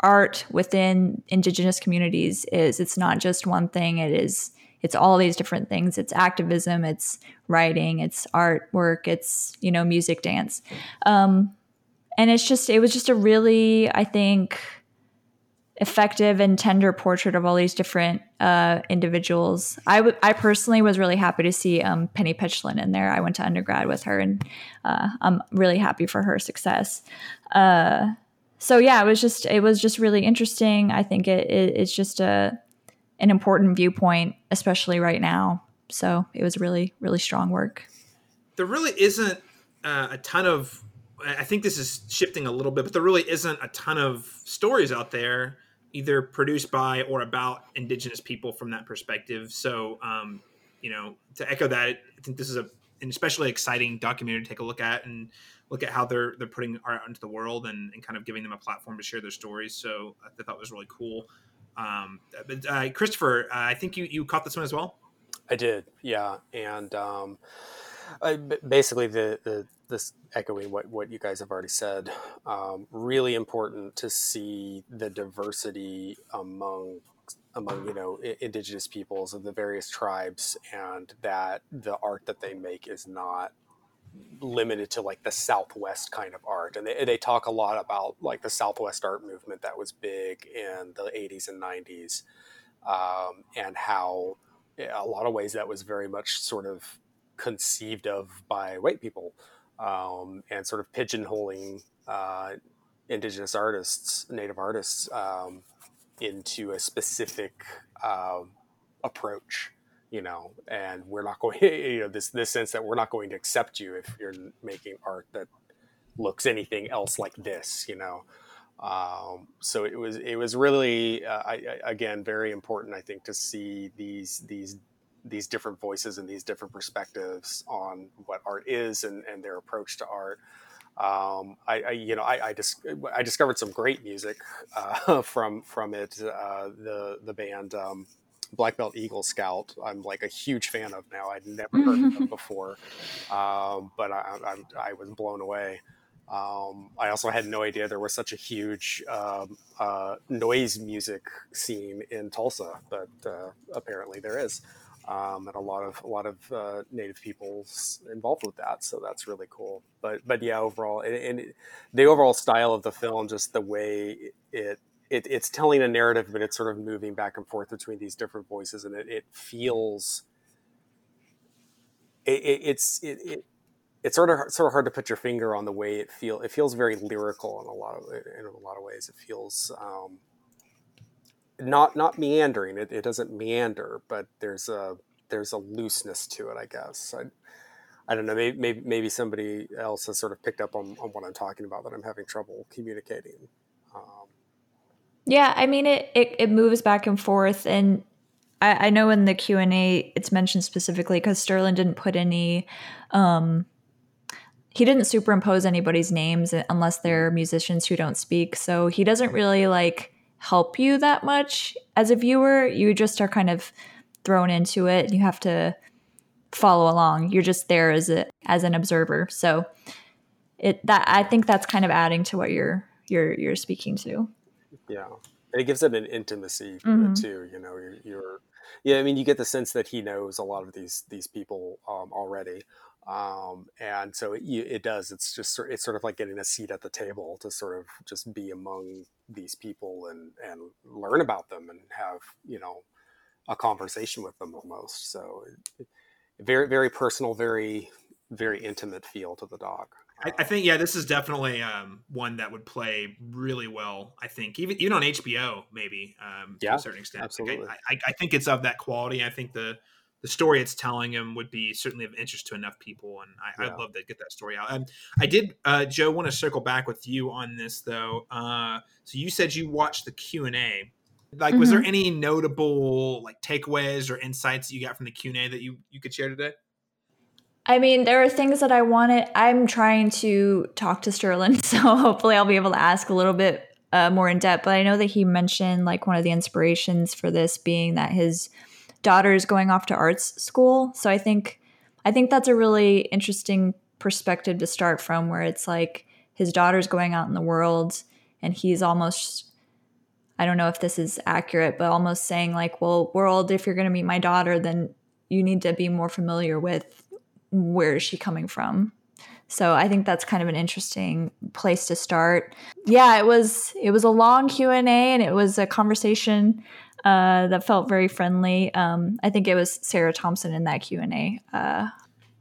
art within indigenous communities is. It's not just one thing, it is it's all these different things. It's activism, it's writing, it's artwork, it's, you know, music, dance. Um, and it's just it was just a really, I think, effective and tender portrait of all these different uh, individuals. I, w- I personally was really happy to see um, Penny Pitchlynn in there. I went to undergrad with her, and uh, I'm really happy for her success. Uh, so yeah, it was just it was just really interesting. I think it, it, it's just a an important viewpoint, especially right now. So it was really really strong work. There really isn't uh, a ton of. I think this is shifting a little bit, but there really isn't a ton of stories out there either produced by or about indigenous people from that perspective. So, um, you know, to echo that, I think this is a an especially exciting documentary to take a look at and look at how they're they're putting art into the world and, and kind of giving them a platform to share their stories. So I thought was really cool. Um, but uh, Christopher, uh, I think you you caught this one as well. I did, yeah, and um, I, basically the the this echoing what, what you guys have already said, um, really important to see the diversity among among you know indigenous peoples of the various tribes, and that the art that they make is not limited to like the southwest kind of art. And they, they talk a lot about like the southwest art movement that was big in the 80s and 90s um, and how a lot of ways that was very much sort of conceived of by white people um, and sort of pigeonholing uh, indigenous artists native artists um, into a specific uh, approach you know, and we're not going, <laughs> you know, this this sense that we're not going to accept you if you're making art that looks anything else like this, you know. Um, so it was it was really uh, I, I, again very important I think to see these these these different voices and these different perspectives on what art is and, and their approach to art. Um, I, I, you know I, I, dis- I, discovered some great music uh, <laughs> from from it. Uh, the the band um, Black Belt Eagle Scout. I'm like a huge fan of now. I'd never heard of them <laughs> before, um, but I, I, I, was blown away. Um, I also had no idea there was such a huge um, uh, noise music scene in Tulsa, but uh, apparently there is, um, and a lot of a lot of uh, Native peoples involved with that. So that's really cool. But but yeah, overall, and, and the overall style of the film, just the way it it, it's telling a narrative, but it's sort of moving back and forth between these different voices, and it, it feels it, it's it, it's sort of sort of hard to put your finger on the way it feel. It feels very lyrical in a lot of in a lot of ways. It feels um, not not meandering. It, it doesn't meander, but there's a there's a looseness to it. I guess. I, I don't know. Maybe, maybe, maybe somebody else has sort of picked up on, on what I'm talking about that I'm having trouble communicating. Um, yeah, I mean it it, it moves back and forth and I, I know in the Q and A it's mentioned specifically because Sterling didn't put any um he didn't superimpose anybody's names unless they're musicians who don't speak. So he doesn't really like help you that much as a viewer. You just are kind of thrown into it you have to follow along. You're just there as a as an observer. So it that I think that's kind of adding to what you're you're you're speaking to. Yeah, and it gives it an intimacy mm-hmm. too. You know, you're, you're, yeah. I mean, you get the sense that he knows a lot of these these people um, already, um, and so it, it, does. It's just it's sort of like getting a seat at the table to sort of just be among these people and and learn about them and have you know a conversation with them almost. So it, very very personal, very very intimate feel to the dog. I, I, think yeah, this is definitely um, one that would play really well. I think even even on HBO maybe um, yeah, to a certain extent. Absolutely. Like I, I, I, think it's of that quality. I think the the story it's telling him would be certainly of interest to enough people, and I, yeah. I'd love to get that story out. Um, I did, uh, Jo, want to circle back with you on this though. Uh, so you said you watched the Q and A. Like, mm-hmm. was there mm-hmm. any notable like takeaways or insights that you got from the Q and A that you you could share today? I mean, there are things that I wanted. I'm trying to talk to Sterling, <laughs> so hopefully I'll be able to ask a little bit uh, more in depth. But I know that he mentioned like one of the inspirations for this being that his daughter is going off to arts school. So I think I think that's a really interesting perspective to start from, where it's like his daughter's going out in the world, and he's almost I don't know if this is accurate, but almost saying like, well, world, if you're going to meet my daughter, then you need to be more familiar with where is she coming from? So I think that's kind of an interesting place to start. Yeah, it was it was a long Q and A, and it was a conversation uh, that felt very friendly. Um, I think it was Sara Thompson in that Q and A. Uh,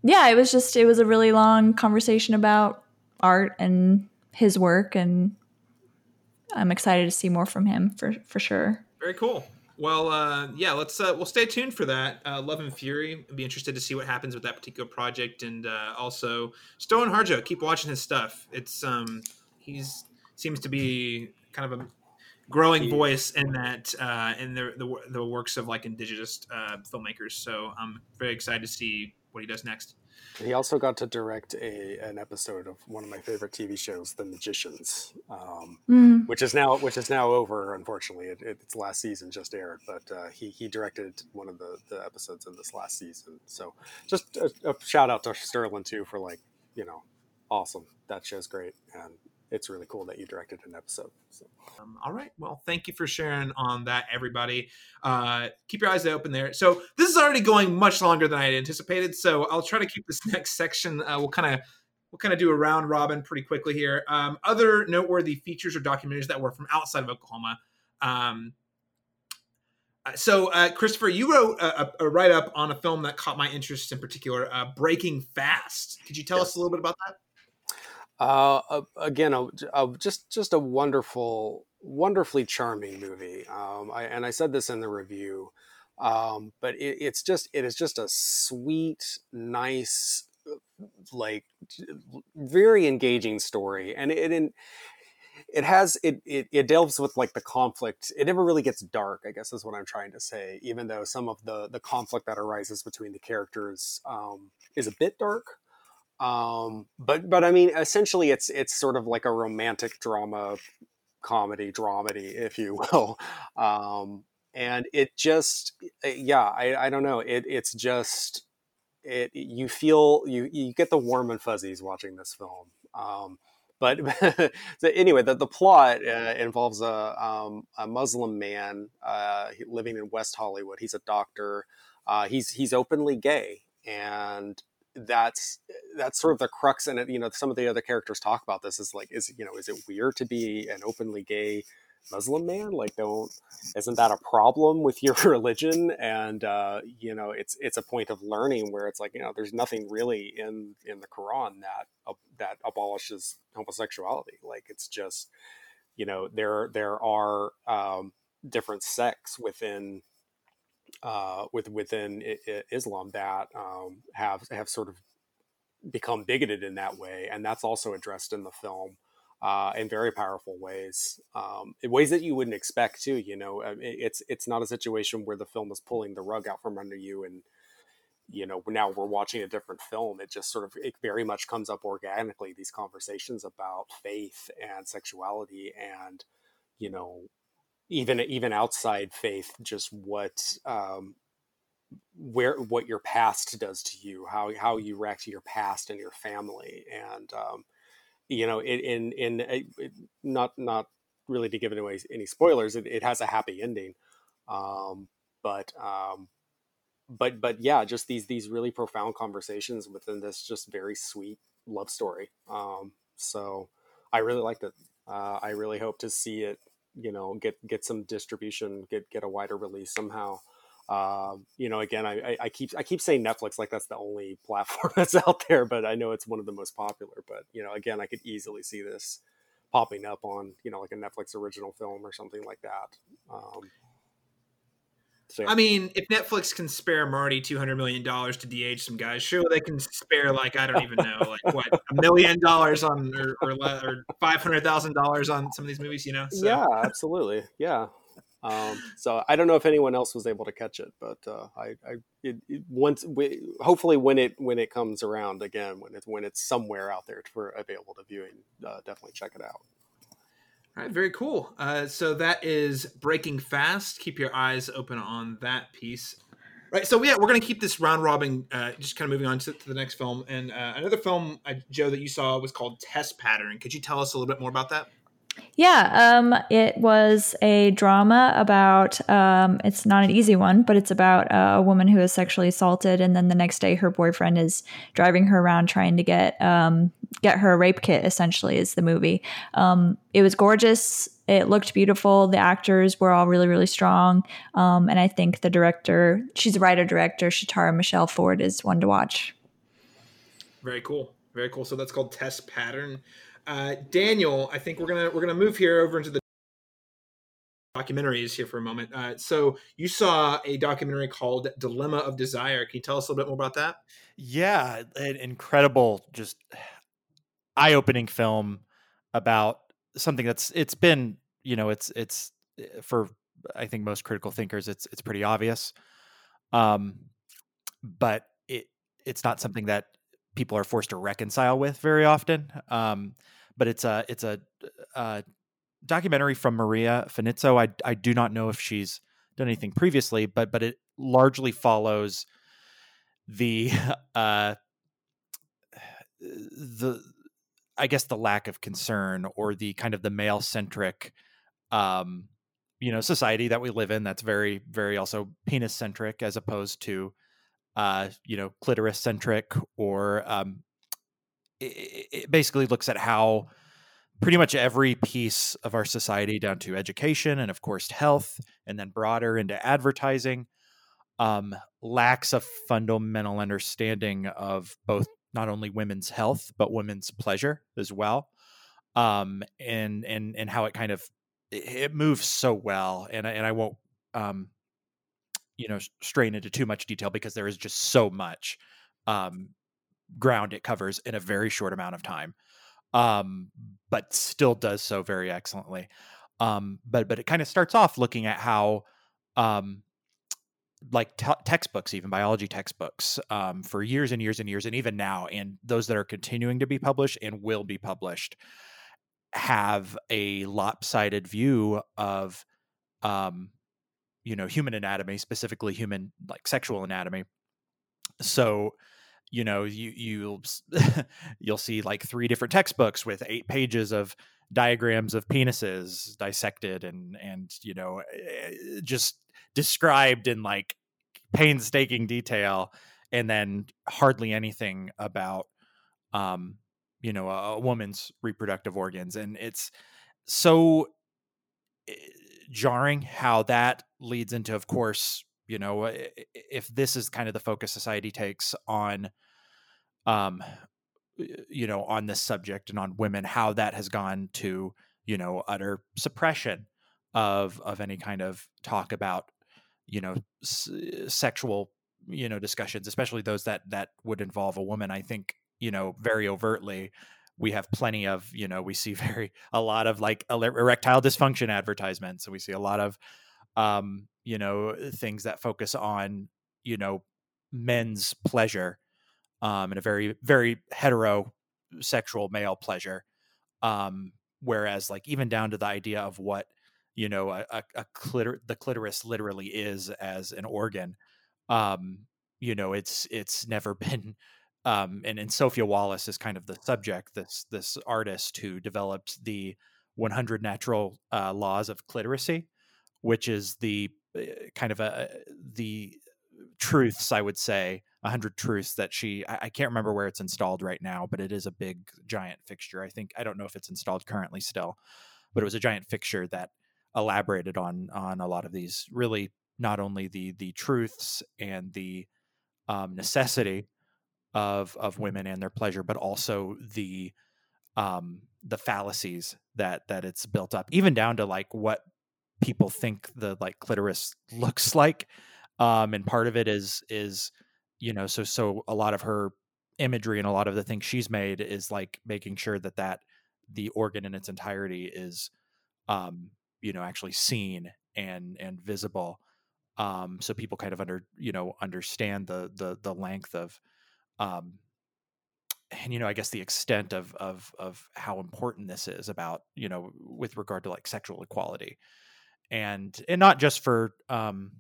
yeah, it was just it was a really long conversation about art and his work, and I'm excited to see more from him for for sure. Very cool. Well, uh, yeah, let's uh, we'll stay tuned for that. Uh, Love and Fury. I'd be interested to see what happens with that particular project, and uh, also Stone Harjo. Keep watching his stuff. It's um, he's seems to be kind of a growing voice in that uh, in the, the, the works of like indigenous uh, filmmakers. So I'm very excited to see what he does next. He also got to direct a an episode of one of my favorite TV shows, The Magicians, um, mm. which is now which is now over. Unfortunately, it, it, its last season just aired, but uh, he he directed one of the, the episodes in this last season. So just a, a shout out to Sterling too for like you know, awesome. That show's great, and it's really cool that you directed an episode. So. Um, all right. Well, thank you for sharing on that, everybody. Uh, keep your eyes open there. So this is already going much longer than I had anticipated. So I'll try to keep this <laughs> next section. Uh, we'll kind of we'll kind of do a round robin pretty quickly here. Um, other noteworthy features or documentaries that were from outside of Oklahoma. Um, uh, so, uh, Christopher, you wrote a, a, write up on a film that caught my interest in particular, uh, Breaking Fast. Could you tell yes. us a little bit about that? Uh, again, a, a, just just a wonderful, wonderfully charming movie. Um, I, and I said this in the review, um, but it, it's just it is just a sweet, nice, like very engaging story, and it, it it has it, it it delves with like the conflict it never really gets dark i guess is what i'm trying to say even though some of the the conflict that arises between the characters um, is a bit dark um, but but i mean essentially it's it's sort of like a romantic drama comedy dramedy if you <laughs> will um, and it just eh, yeah i i don't know it it's just it you feel you you get the warm and fuzzies watching this film um, but <laughs> so anyway, the, the plot uh, involves a, um, a Muslim man uh, living in West Hollywood. He's a doctor. Uh, he's he's openly gay, and that's that's sort of the crux it. You know, some of the other characters talk about this. Is like, is you know, is it weird to be an openly gay Muslim man? Like, don't isn't that a problem with your <laughs> religion? And uh, you know, it's it's a point of learning where it's like you know, there's nothing really in in the Quran that uh, that abolishes homosexuality. Like, it's just you know, there there are um, different sects within uh, with within Islam that um, have have sort of become bigoted in that way, and that's also addressed in the film uh, in very powerful ways, um, in ways that you wouldn't expect too. You know, it's it's not a situation where the film is pulling the rug out from under you, and you know now we're watching a different film. It just sort of it very much comes up organically. These conversations about faith and sexuality, and you know, even even outside faith, just what um, where what your past does to you, how how you to your past and your family, and um, you know, in in, in not not really to give away any spoilers, it, it has a happy ending, um, but um, but but yeah, just these these really profound conversations within this just very sweet love story. Um, so I really liked it. Uh, I really hope to see it, you know, get get some distribution, get get a wider release somehow. Um, you know, again, I, I, keep I keep saying Netflix like that's the only <laughs> platform that's out there, but I know it's one of the most popular. But you know, again, I could easily see this popping up on you know like a Netflix original film or something like that. Um, so, I mean, if Netflix can spare Marty two hundred million dollars to de-age some guys, sure they can spare like I don't even know, like what a million dollars on or or, or five hundred thousand dollars on some of these movies, you know? So. Yeah, absolutely. Yeah, um, so I don't know if anyone else was able to catch it, but uh, I, I it, it, once we, hopefully when it when it comes around again, when it's when it's somewhere out there for available to viewing, uh, definitely check it out. All right, very cool. Uh, so that is Breaking Fast. Keep your eyes open on that piece. Right, so yeah, we're going to keep this round robin, uh, just kind of moving on to, to the next film. And uh, another film, uh, Jo, that you saw was called Test Pattern. Could you tell us a little bit more about that? Yeah, um, it was a drama about. Um, it's not an easy one, but it's about a woman who is sexually assaulted, and then the next day her boyfriend is driving her around trying to get um, get her a rape kit. Essentially, is the movie. Um, it was gorgeous. It looked beautiful. The actors were all really, really strong, um, and I think the director, she's a writer director, Shatara Michelle Ford, is one to watch. Very cool. Very cool. So that's called Test Pattern. Uh, Daniel, I think we're gonna we're gonna move here over into the documentaries here for a moment. Uh, so you saw a documentary called Dilemma of Desire. Can you tell us a little bit more about that? Yeah, an incredible, just eye-opening film about something that's it's been you know it's it's eh, for I think most critical thinkers it's it's pretty obvious, um, but it it's not something that people are forced to reconcile with very often. Um, but it's a it's a, a documentary from Maria Finitzo. I I do not know if she's done anything previously, but but it largely follows the <laughs> uh the I guess the lack of concern or the kind of the male centric um you know society that we live in that's very very also penis centric as opposed to uh you know clitoris centric or um it, it basically looks at how pretty much every piece of our society down to education and of course health and then broader into advertising um, lacks a fundamental understanding of both not only women's health but women's pleasure as well um, and and and how it kind of it moves so well and and I won't um, you know strain into too much detail because there is just so much um, ground it covers in a very short amount of time um, but still does so very excellently. Um, but but it kind of starts off looking at how um, like t- textbooks, even biology textbooks, um, for years and years and years, and even now, and those that are continuing to be published and will be published, have a lopsided view of, um, you know, human anatomy, specifically human like sexual anatomy. So, you know you you'll <laughs> you'll see like three different textbooks with eight pages of diagrams of penises dissected and and you know eh, just described in like painstaking detail and then hardly anything about um you know a, a woman's reproductive organs and it's so eh, jarring how that leads into of course you know if this is kind of the focus society takes on um you know on this subject and on women how that has gone to you know utter suppression of of any kind of talk about you know s- sexual you know discussions especially those that that would involve a woman i think you know very overtly we have plenty of you know we see <laughs> very a lot of like erectile dysfunction advertisements and we see a lot of um you know things that focus on you know men's pleasure um and a very very heterosexual male pleasure um whereas like even down to the idea of what you know a, a, a clitor- the clitoris literally is as an organ um you know it's it's never <laughs> been um and, and sophia wallace is kind of the subject this this artist who developed the 100 natural uh, laws of cliteracy which is the Eh, kind of a the truths i would say 100 truths that she I, I, can't remember where it's installed right now but it is a big giant fixture. I think i don't know if it's installed currently still but it was a giant fixture that elaborated on on a lot of these really not only the the truths and the um, necessity of of women and their pleasure but also the um the fallacies that that it's built up even down to like what people think the like clitoris looks like um and part of it is is you know so so a lot of her imagery and a lot of the things she's made is like making sure that that the organ in its entirety is um you know actually seen and and visible um so people kind of under you know understand the the the length of um and you know i guess the extent of of of how important this is about you know with regard to like sexual equality. And and not just for um,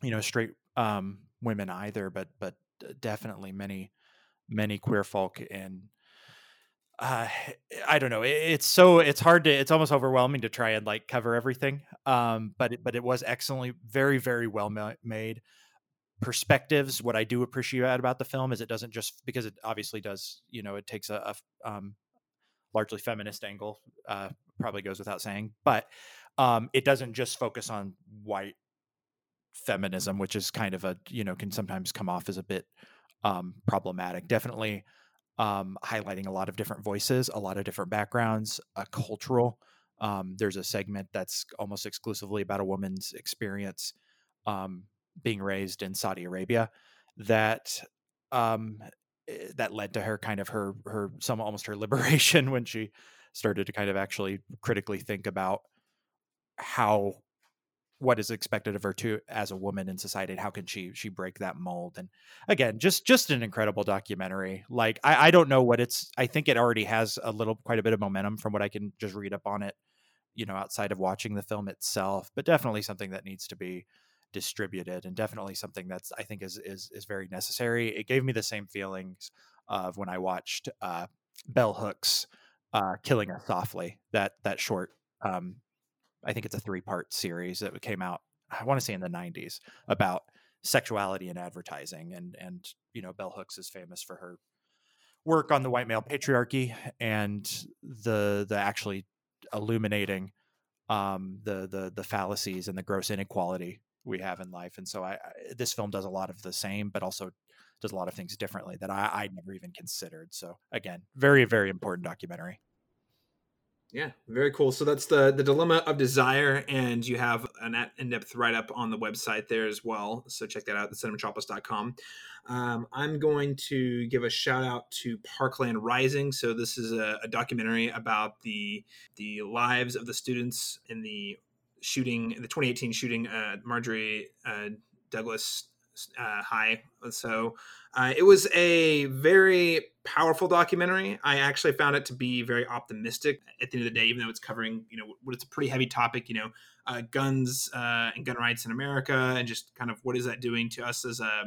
you know straight um, women either, but but definitely many many queer folk and uh, I don't know. it's so it's hard to. It's almost overwhelming to try and like cover everything. Um, but it, but it was excellently, very very well made. Perspectives. What I do appreciate about the film is it doesn't just because it obviously does. You know, it takes a, a um, largely feminist angle. Uh, probably goes without saying, but um, it doesn't just focus on white feminism, which is kind of a you know can sometimes come off as a bit um, problematic. Definitely um, highlighting a lot of different voices, a lot of different backgrounds, a cultural. Um, there's a segment that's almost exclusively about a woman's experience um, being raised in Saudi Arabia that um, eh, that led to her kind of her her some almost her <laughs> liberation when she started to kind of actually critically think about how what is expected of her to as a woman in society and how can she she break that mold and again just just an incredible documentary like I, I don't know what it's i think it already has a little quite a bit of momentum from what i can just read up on it you know outside of watching the film itself but definitely something that needs to be distributed and definitely something that's i think is is is very necessary it gave me the same feelings of when i watched uh Bell Hooks, uh, "Killing Us Softly." That that short, um, I think it's a three part series that came out. I want to say in the '90s about sexuality and advertising, and and you know Bell Hooks is famous for her work on the white male patriarchy and the the actually illuminating um, the the the fallacies and the gross inequality we have in life. And so I, I, this film does a lot of the same, but also does a lot of things differently that I, I never even considered. So again, very very important documentary. Yeah, very cool. So that's the the dilemma of desire, and you have an in-depth write-up on the website there as well. So check that out, the cinematropolis.com. Um, I'm going to give a shout out to Parkland Rising. So this is a, a documentary about the the lives of the students in the shooting, the 2018 shooting, uh, Marjory uh, Douglas uh, High. So uh, it was a very powerful documentary. I actually found it to be very optimistic at the end of the day, even though it's covering, you know, what it's a pretty heavy topic, you know, uh, guns uh, and gun rights in America, and just kind of what is that doing to us as a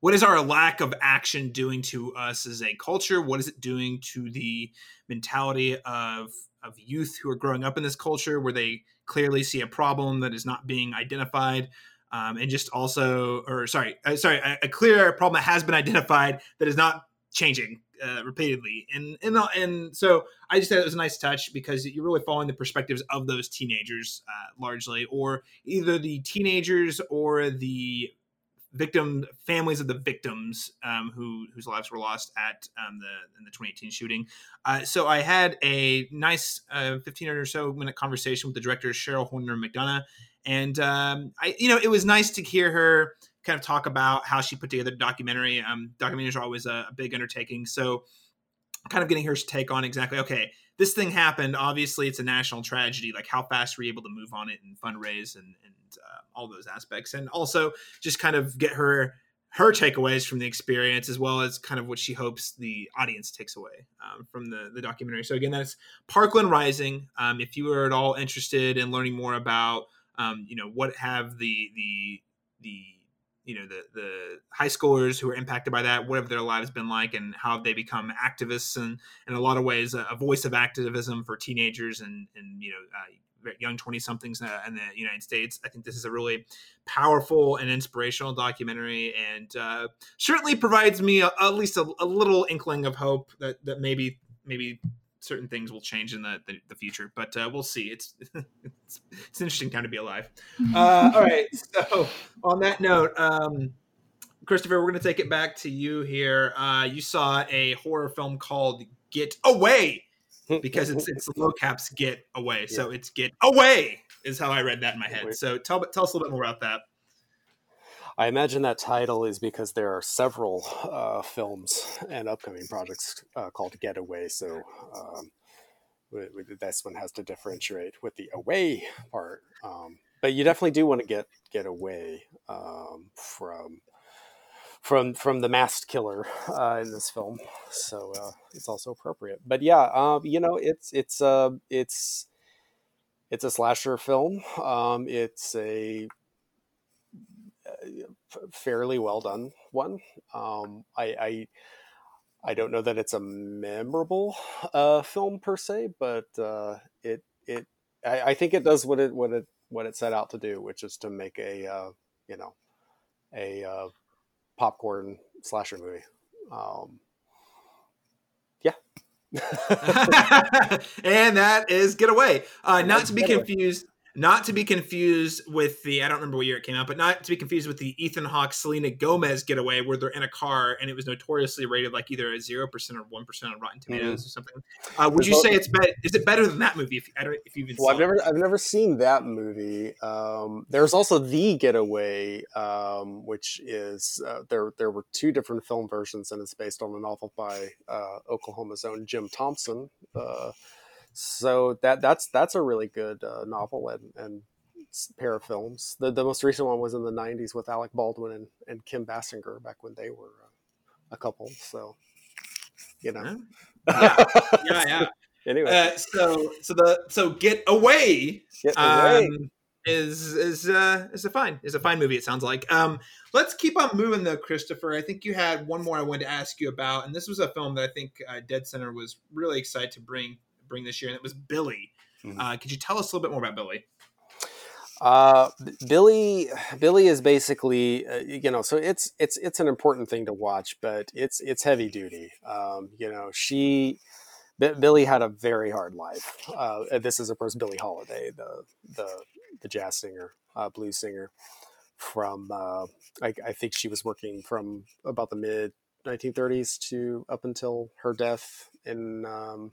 what is our lack of action doing to us as a culture? What is it doing to the mentality of of youth who are growing up in this culture, where they clearly see a problem that is not being identified? Um, and just also, or sorry, uh, sorry, a, a, clear problem that has been identified that is not changing uh, repeatedly, and and uh, and so I just thought it was a nice touch because you're really following the perspectives of those teenagers uh, largely, or either the teenagers or the victim families of the victims um, who whose lives were lost at um, the in the 2018 shooting. Uh, so I had a nice uh, 15 or so minute conversation with the director Cheryl Horner McDonough, and um, I, you know, it was nice to hear her kind of talk about how she put together the documentary. Um, documentaries are always a, a big undertaking, so kind of getting her take on exactly okay this thing happened. Obviously it's a national tragedy. Like how fast were you able to move on it and fundraise and, and uh, all those aspects? And also just kind of get her her takeaways from the experience as well as kind of what she hopes the audience takes away um, from the, the documentary. So again that's parkland rising. Um, if you are at all interested in learning more about um, you know what have the the the you know the the high schoolers who are impacted by that what have their lives been like and how have they become activists and in a lot of ways a, a voice of activism for teenagers and and you know uh, young 20 somethings uh, in the united states. I think this is a really powerful and inspirational documentary and uh, certainly provides me a, at least a, a, little inkling of hope that that maybe maybe certain things will change in the, the, the future, but uh, we'll see. It's, <laughs> it's, it's an interesting time to be alive. <laughs> Uh, all right. So on that note, um, Christopher, we're going to take it back to you here. Uh, you saw a horror film called Get Away <laughs> because it's it's low caps Get Away. Yeah. So it's Get Away is how I read that in my head. So tell tell us a little bit more about that. I imagine that title is because there are several uh, films and upcoming projects uh, called Getaway. So um, this one has to differentiate with the away part. Um, but you definitely do want to get get away um, from from from the masked killer uh, in this film. So uh, it's also appropriate. But yeah, um, you know, it's it's uh, it's it's a slasher film. Um, it's a fairly well done one. Um, I, I, I don't know that it's a memorable uh, film per se, but uh, it it I, I, think it does what it what it what it set out to do, which is to make a uh, you know a uh, popcorn slasher movie. Um, yeah. <laughs> <laughs> and that is Get Away. Uh, not to be confused not to be confused with the I don't remember what year it came out, but not to be confused with the Ethan Hawke Selena Gomez getaway where they're in a car and it was notoriously rated like either a zero percent or one percent on Rotten Tomatoes mm. or something. Uh, would you say it's better? Is it better than that movie? If I don't, if you even well, I've never I've never seen that movie. Um, there's also the Getaway, um, which is uh, there. There were two different film versions, and it's based on a novel by uh, Oklahoma's own Jim Thompson. Uh, so that that's that's a really good uh, novel and, and pair of films. The the most recent one was in the '90s with Alec Baldwin and, and Kim Basinger back when they were uh, a couple. So you know, <laughs> yeah, yeah, yeah. <laughs> anyway, uh, so so the so get away. Get away. Um, is is uh, is a fine is a fine movie. It sounds like. Um, let's keep on moving though, Christopher. I think you had one more I wanted to ask you about, and this was a film that I think uh, deadCenter was really excited to bring bring this year, and it was Billie. Mm-hmm. Uh, could you tell us a little bit more about Billie? Uh, Billie, Billie is basically, uh, you know, so it's it's it's an important thing to watch, but it's it's heavy duty. Um, you know, she B- Billie had a very hard life. Uh, this is of course Billie Holiday, the the the jazz singer, uh, blues singer from uh, I, I, think she was working from about the mid 1930s to up until her death in um,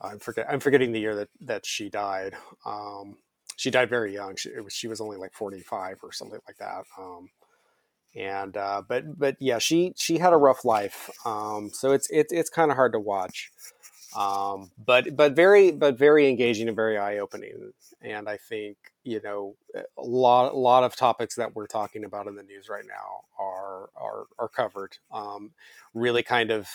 I'm forget I'm forgetting the year that that she died. Um, she died very young. She was she was only like 45 or something like that. Um, and uh, but but yeah, she she had a rough life. Um, so it's it, it's kind of hard to watch. Um, but but very but very engaging and very eye opening. And I think you know a lot a lot of topics that we're talking about in the news right now are are are covered. Um, really kind of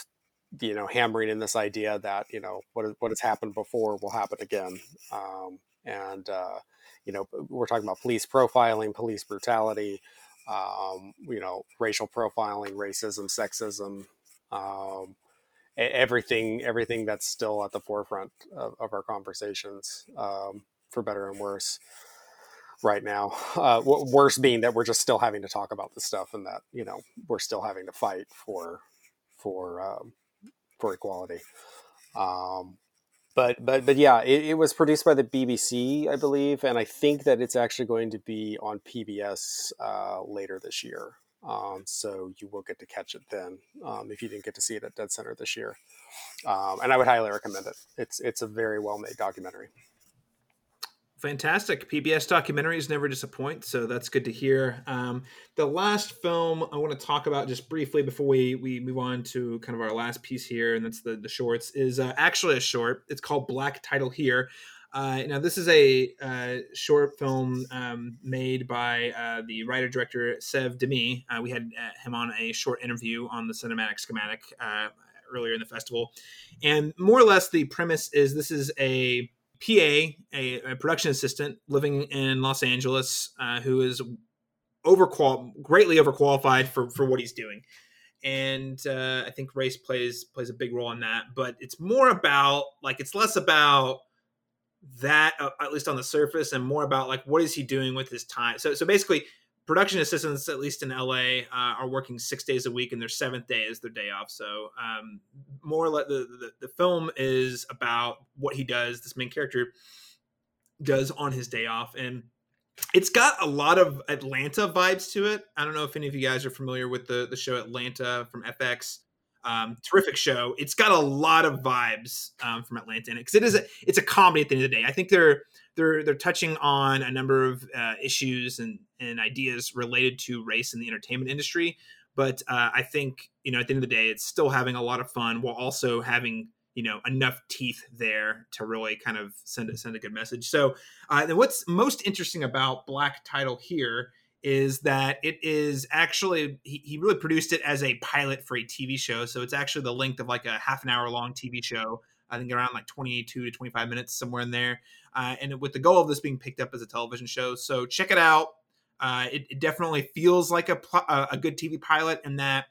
you know hammering in this idea that you know what what has happened before will happen again. Um, and uh, you know we're talking about police profiling, police brutality. Um, you know, racial profiling, racism, sexism, um, everything everything that's still at the forefront of, of our conversations um, for better and worse right now uh, worse being that we're just still having to talk about this stuff and that you know we're still having to fight for for um, for equality um, but but but yeah it, it, was produced by the bbc i believe and i think that it's actually going to be on pbs uh, later this year um, so you will get to catch it then um, if you didn't get to see it at deadCenter this year. Um, and I would highly recommend it. It's it's a very well made documentary. Fantastic. PBS documentaries never disappoint, so that's good to hear. Um, the last film I want to talk about just briefly before we, we move on to kind of our last piece here, and that's the, the shorts, is uh, actually a short. It's called Black Title Here. Uh, now, this is a uh, short film um, made by uh, the writer director Sev DeMy. Uh, we had uh, him on a short interview on the Cinematic Schematic uh, earlier in the festival. And more or less, the premise is this is a PA, a, a production assistant living in Los Angeles, who is overqual- greatly overqualified for, for what he's doing. And uh, I think race plays plays a big role in that, but it's more about like it's less about that uh, at least on the surface and more about like what is he doing with his time so so basically production assistants at least in la uh, are working six days a week and their seventh day is their day off so um, more like the, the, the film is about what he does this main character does on his day off and it's got a lot of atlanta vibes to it i don't know if any of you guys are familiar with the the show atlanta from fx um, terrific show. It's got a lot of vibes um, from Atlanta in it because it is a it's a comedy at the end of the day. I think they're they're they're touching on a number of uh, issues and and ideas related to race in the entertainment industry. But uh, I think you know at the end of the day, it's still having a lot of fun while also having you know enough teeth there to really kind of send a, send a good message. So, uh, what's most interesting about Black Title here is that it is actually he, he really produced it as a pilot for a TV show. So it's actually the length of like a half an hour long TV show. I think around like 22 to 25 minutes, somewhere in there. Uh, and with the goal of this being picked up as a television show. So check it out. Uh, it, it, definitely feels like a, a good TV pilot, and that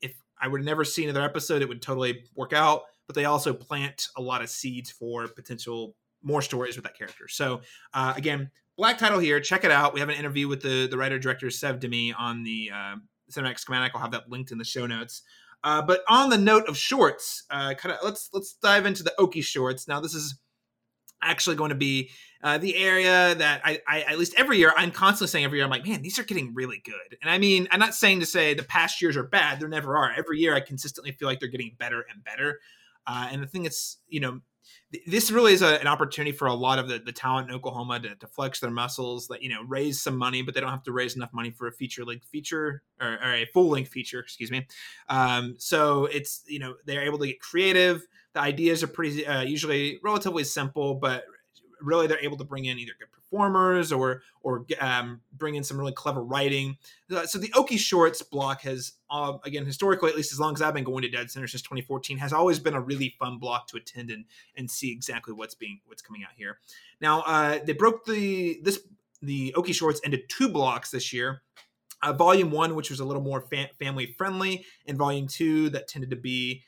if I would never see another episode, it would totally work out. But they also plant a lot of seeds for potential more stories with that character. So uh, again, black title here. Check it out. We have an interview with the the writer director Sev DeMy on the uh, cinematic schematic. I'll have that linked in the show notes. Uh, but on the note of shorts, uh, kind of let's let's dive into the Okie shorts. Now this is actually going to be uh, the area that I, I, at least every year I'm constantly saying every year I'm like man these are getting really good and I mean I'm not saying to say the past years are bad there never are every year I consistently feel like they're getting better and better uh, and the thing is you know this really is a, an opportunity for a lot of the, the talent in Oklahoma to, to, flex their muscles, that you know, raise some money, but they don't have to raise enough money for a feature length feature or, or a full length feature, excuse me. Um, so it's you know they're able to get creative. The ideas are pretty uh, usually relatively simple, but really they're able to bring in either good performers or or um, bring in some really clever writing. Uh, so the Okie Shorts block has, uh, again, historically, at least as long as I've been going to deadCenter since 2014, has always been a really fun block to attend and and see exactly what's being what's coming out here. Now uh, they broke the this the Okie Shorts into two blocks this year. Uh, volume one, which was a little more fa- family friendly, and volume two that tended to be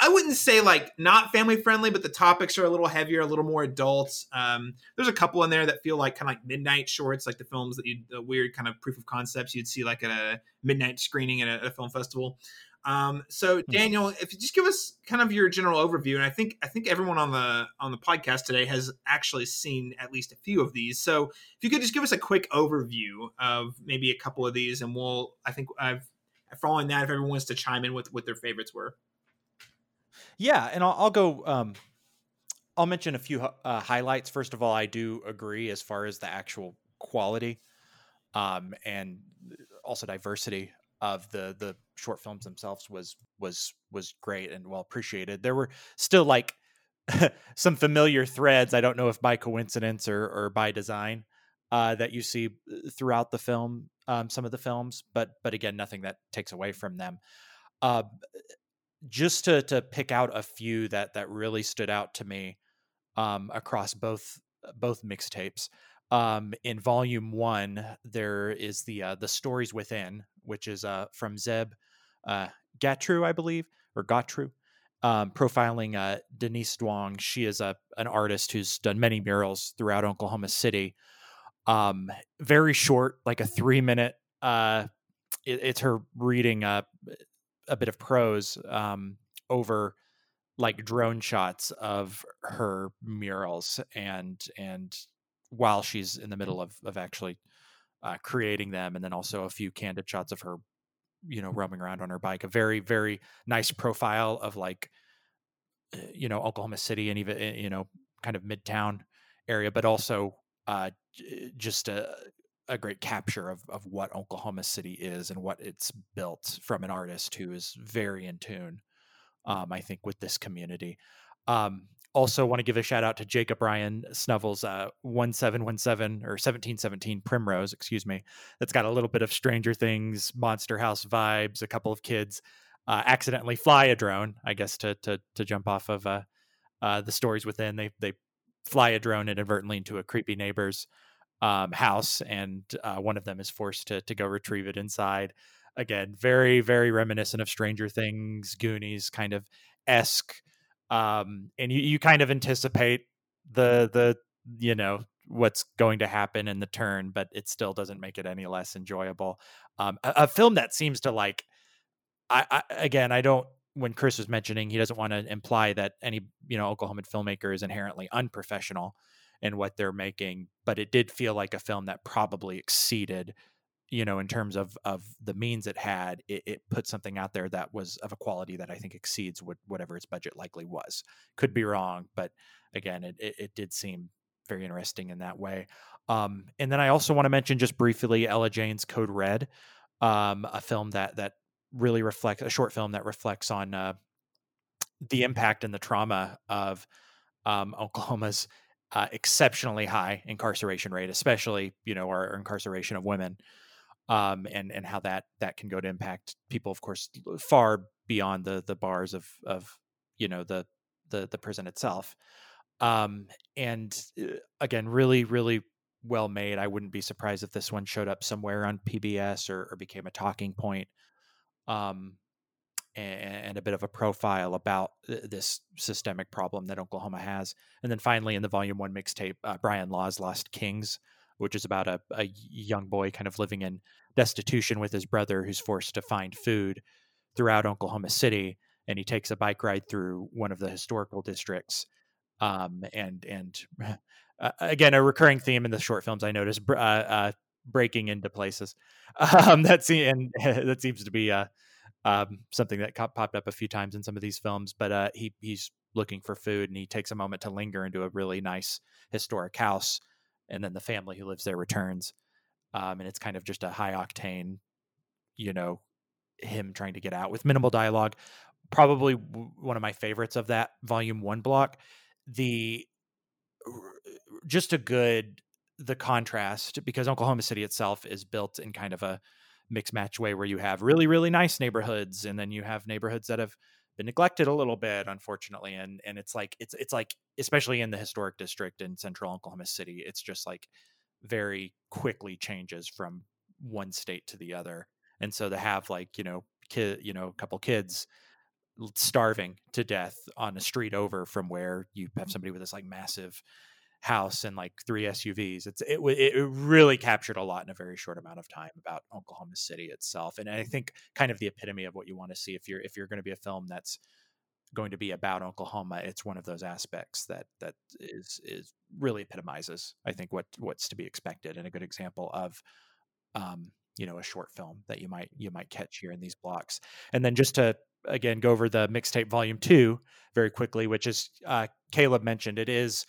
I wouldn't say like not family friendly, but the topics are a little heavier, a little more adult. Um, there's a couple in there that feel like kind of like midnight shorts, like the films that you, the weird kind of proof of concepts you'd see like at a midnight screening at a, a film festival. Um, so hmm. Daniel, if you just give us kind of your general overview, and I think I think everyone on the on the podcast today has actually seen at least a few of these. So if you could just give us a quick overview of maybe a couple of these, and we'll I think I've following that if everyone wants to chime in with what their favorites were. Yeah, and I'll, I'll go. Um, I'll mention a few uh, highlights. First of all, I do agree as far as the actual quality, um, and also diversity of the the short films themselves was was was great and well appreciated. There were still like <laughs> some familiar threads. I don't know if by coincidence or or by design uh, that you see uh, throughout the film, um, some of the films, but but again, nothing that takes away from them. Uh, just to to pick out a few that that really stood out to me um, across both both mixtapes. Um, in volume one, there is the uh, the stories within, which is uh, from Zeb uh, Gautreaux, I believe, or Gatru, um, profiling uh, Denise Duong. She is a an artist who's done many murals throughout Oklahoma City. Um, very short, like a three minute. Uh, it, it's her reading uh, a bit of prose um, over like drone shots of her murals and and while she's in the middle of of actually uh, creating them and then also a few candid shots of her you know roaming around on her bike a very very nice profile of like eh, you know Oklahoma City and even eh, you know kind of midtown area but also uh just a a great capture of, of what Oklahoma City is and what it's built from an artist who is very in tune, um, I think, with this community. Um, also, want to give a shout out to Jacob Ryan Snovel's, uh, 1717 or 1717 Primrose, excuse me. That's got a little bit of Stranger Things, Monster House vibes. A couple of kids uh, accidentally fly a drone, I guess, to to to jump off of uh, uh, the stories within. They they fly a drone inadvertently into a creepy neighbor's um, house, and uh, one of them is forced to to go retrieve it inside. Again, very very reminiscent of Stranger Things, Goonies kind of esque, um, and you you kind of anticipate the the you know what's going to happen in the turn, but it still doesn't make it any less enjoyable. Um, a, a, film that seems to like, I, I again, I don't. When Chris was mentioning, he doesn't want to imply that any you know Oklahoman filmmaker is inherently unprofessional and what they're making but it did feel like a film that probably exceeded you know in terms of of the means it had it, it, put something out there that was of a quality that i think exceeds what, whatever its budget likely was. Could be wrong but again it, it, it did seem very interesting in that way. Um, and then i also want to mention just briefly ella jane's code red um, a film that that really reflects a short film that reflects on uh, the impact and the trauma of um, <laughs> oklahoma's uh, exceptionally high incarceration rate, especially you know our, incarceration of women, um, and and how that that can go to impact people, of course, far beyond the the bars of of you know the the the prison itself. Um, and uh, again, really, really well made. I wouldn't be surprised if this one showed up somewhere on PBS or, or became a talking point. Um, and a bit of a profile about this systemic problem that Oklahoma has. And then finally, in the volume one mixtape, uh, Brian Law's Lost Kings, which is about a, a young boy kind of living in destitution with his brother who's forced to find food throughout Oklahoma City. And he takes a bike ride through one of the historical districts. Um, and and <laughs> uh, again, a recurring theme in the short films I noticed uh, uh, breaking into places. <laughs> Um, that, and, <laughs> that seems to be uh, um, something that popped up a few times in some of these films. But uh, he he's looking for food, and he takes a moment to linger into a really nice historic house, and then the family who lives there returns, um, and it's kind of just a high octane, you know, him trying to get out with minimal dialogue. Probably one of my favorites of that volume one block. The just a good the contrast because Oklahoma City itself is built in kind of a mix match way where you have really really nice neighborhoods and then you have neighborhoods that have been neglected a little bit unfortunately and and it's like it's it's like especially in the historic district in central Oklahoma City it's just like very quickly changes from one state to the other. And so to have like you know kid you know a couple kids starving to death on a street over from where you have mm. somebody with this like massive house and like three SUVs. It's it it really captured a lot in a very short amount of time about Oklahoma City itself, and I think kind of the epitome of what you want to see if you're if you're going to be a film that's going to be about Oklahoma. It's one of those aspects that that is is really epitomizes I think what what's to be expected and a good example of um, you know a short film that you might you might catch here in these blocks. And then just to again go over the mixtape volume two very quickly, which is uh, Caleb mentioned. It is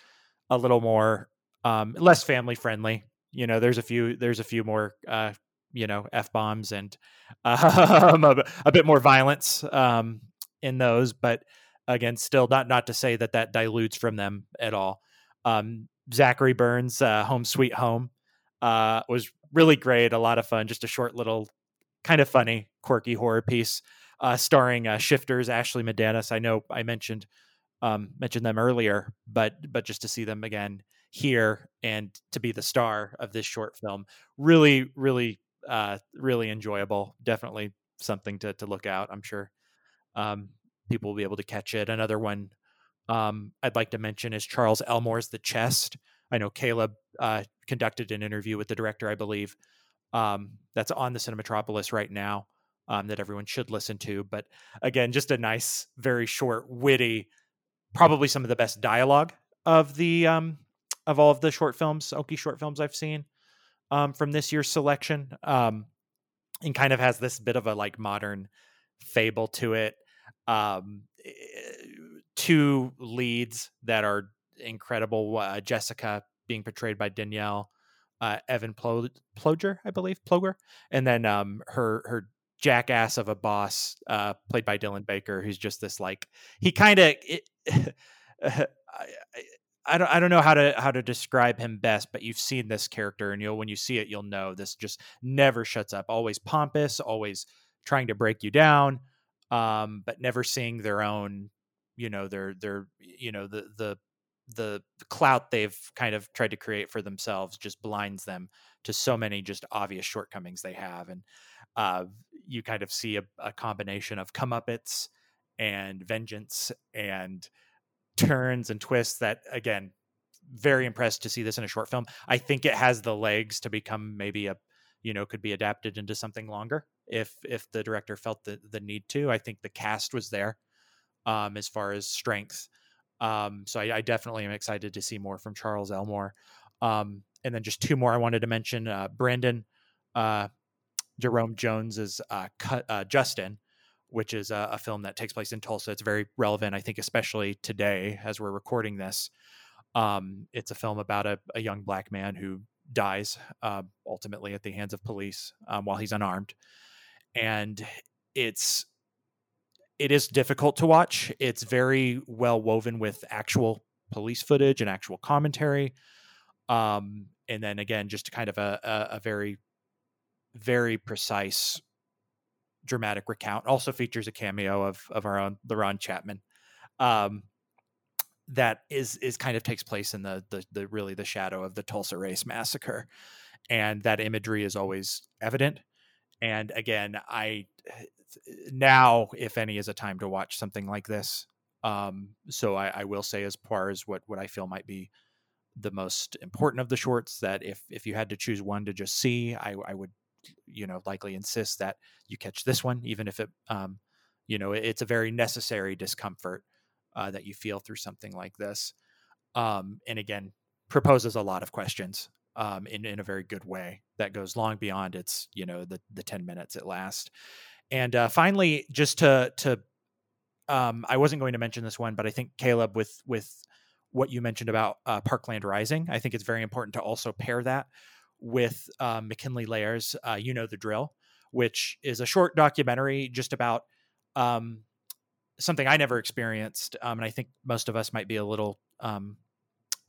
a little more um, less family friendly. You know, there's a few there's a few more uh, you know f bombs and <laughs> um, a, a, bit more violence um, in those, but again, still not not to say that that dilutes from them at all. Um, Zachary Burns, uh, Home Sweet Home, uh, was really great. A lot of fun. Just a short little, kind of funny, quirky horror piece, uh, starring uh, Shifters, Ashley Medanis. I know I mentioned um, mentioned them earlier, but but just to see them again here and to be the star of this short film, really, really, uh, really enjoyable. Definitely something to to look out. I'm sure um, people will be able to catch it. Another one um, I'd like to mention is Charles Elmore's The Chest. I know Caleb uh, conducted an interview with the director, I believe, um, that's on the Cinematropolis right now. Um, that everyone should listen to. But again, just a nice, very short, witty, probably some of the best dialogue of the um, of all of the short films, Okie short films I've seen um, from this year's selection, um, and kind of has this bit of a like modern fable to it. Um, eh, two leads that are incredible. Uh, Jessica being portrayed by Danielle, uh, Evan Plo- Ploger, I believe, Ploger, and then um, her her jackass of a boss uh, played by Dylan Baker, who's just this like he kind of. <laughs> I, don't I don't know how to how to describe him best, but you've seen this character, and you'll when you see it, you'll know this just never shuts up. Always pompous, always trying to break you down, um, but never seeing their own, you know, their their you know the the, the clout they've kind of tried to create for themselves just blinds them to so many just obvious shortcomings they have, and uh, you kind of see a, a combination of comeuppets and vengeance and turns and twists that again very impressed to see this in a short film. I think it has the legs to become maybe a you know could be adapted into something longer if if the director felt the the need to. I think the cast was there um as far as strength. Um so i, I definitely am excited to see more from charles elmore. Um and then just two more i wanted to mention uh brandon uh jerome jones's uh, cut, uh justin which is a, a, film that takes place in Tulsa. It's very relevant, I think, especially today as we're recording this. Um, it's a film about a, a, young black man who dies uh, ultimately at the hands of police um, while he's unarmed, and it's it is difficult to watch. It's very well woven with actual police footage and actual commentary, um, and then again, just kind of a, a, a very very precise dramatic recount. Also features a cameo of of our own LaRon Chapman. Um, that is is kind of takes place in the, the the really the shadow of the Tulsa race massacre, and that imagery is always evident. And again, I now, if any, is a time to watch something like this. Um, so I, I will say, as far as what what I feel might be the most important of the shorts, that if if you had to choose one to just see, I, I would you know likely insist that you catch this one even if it um, you know it's a very necessary discomfort uh, that you feel through something like this um, and again proposes a lot of questions um, in, in a very good way that goes long beyond its you know the the 10 minutes it lasts and uh, finally just to to um, i wasn't going to mention this one but i think caleb with with what you mentioned about uh, parkland rising i think it's very important to also pair that with uh, McKinley Layers, uh, You Know the Drill, which is a short documentary just about um, something I never experienced. Um, and I think most of us might be a little um,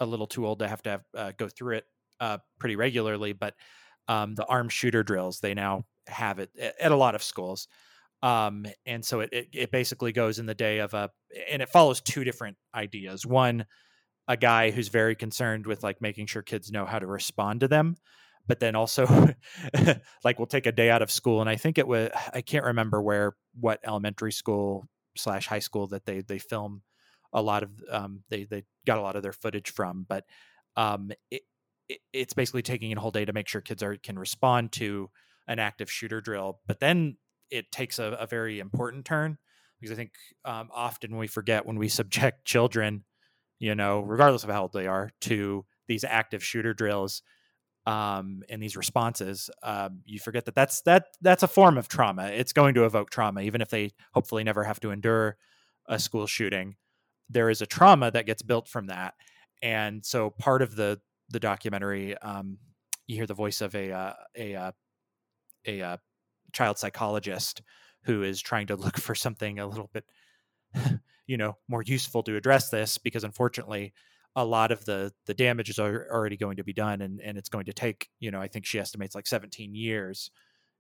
a little too old to have to have, uh, go through it uh, pretty regularly, but um, the armed shooter drills they now have it at a lot of schools. Um, and so it, it, it basically goes in the day of a, and it follows two different ideas. One, a guy who's very concerned with like making sure kids know how to respond to them, but then also <laughs> like we'll take a day out of school. And I think it was, I can't remember where, what elementary school slash high school that they, they film a lot of, um, they, they got a lot of their footage from, but, um, it, it, it's basically taking a whole day to make sure kids are, can respond to an active shooter drill. But then it takes a, a very important turn because I think um, often we forget when we <laughs> subject children, you know, regardless of how old they are, to these active shooter drills um, and these responses, um, you forget that that's that that's a form of trauma. It's going to evoke trauma, even if they hopefully never have to endure a school shooting. There is a trauma that gets built from that, and so part of the the documentary, um, you hear the voice of a uh, a uh, a uh, child psychologist who is trying to look for something a little bit <laughs> you know more useful to address this because unfortunately a lot of the the damages are already going to be done and and it's going to take you know i think she estimates like 17 years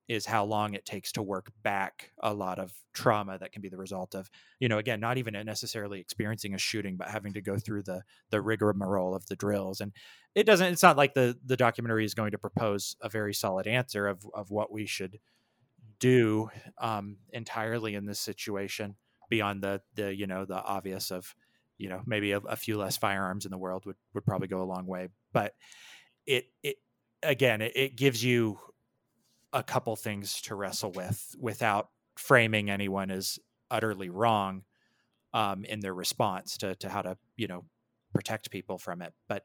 is how long it takes to work back a lot of trauma that can be the result of you know again not even necessarily experiencing a shooting but having to go through the the rigmarole of the drills. And it doesn't it's not like the the documentary is going to propose a very solid answer of of what we should do um, entirely in this situation beyond the the you know the obvious of you know maybe a, a, few less firearms in the world would would probably go a long way. But it it again it, it gives you a couple things to wrestle with without framing anyone as utterly wrong um, in their response to to how to you know protect people from it. But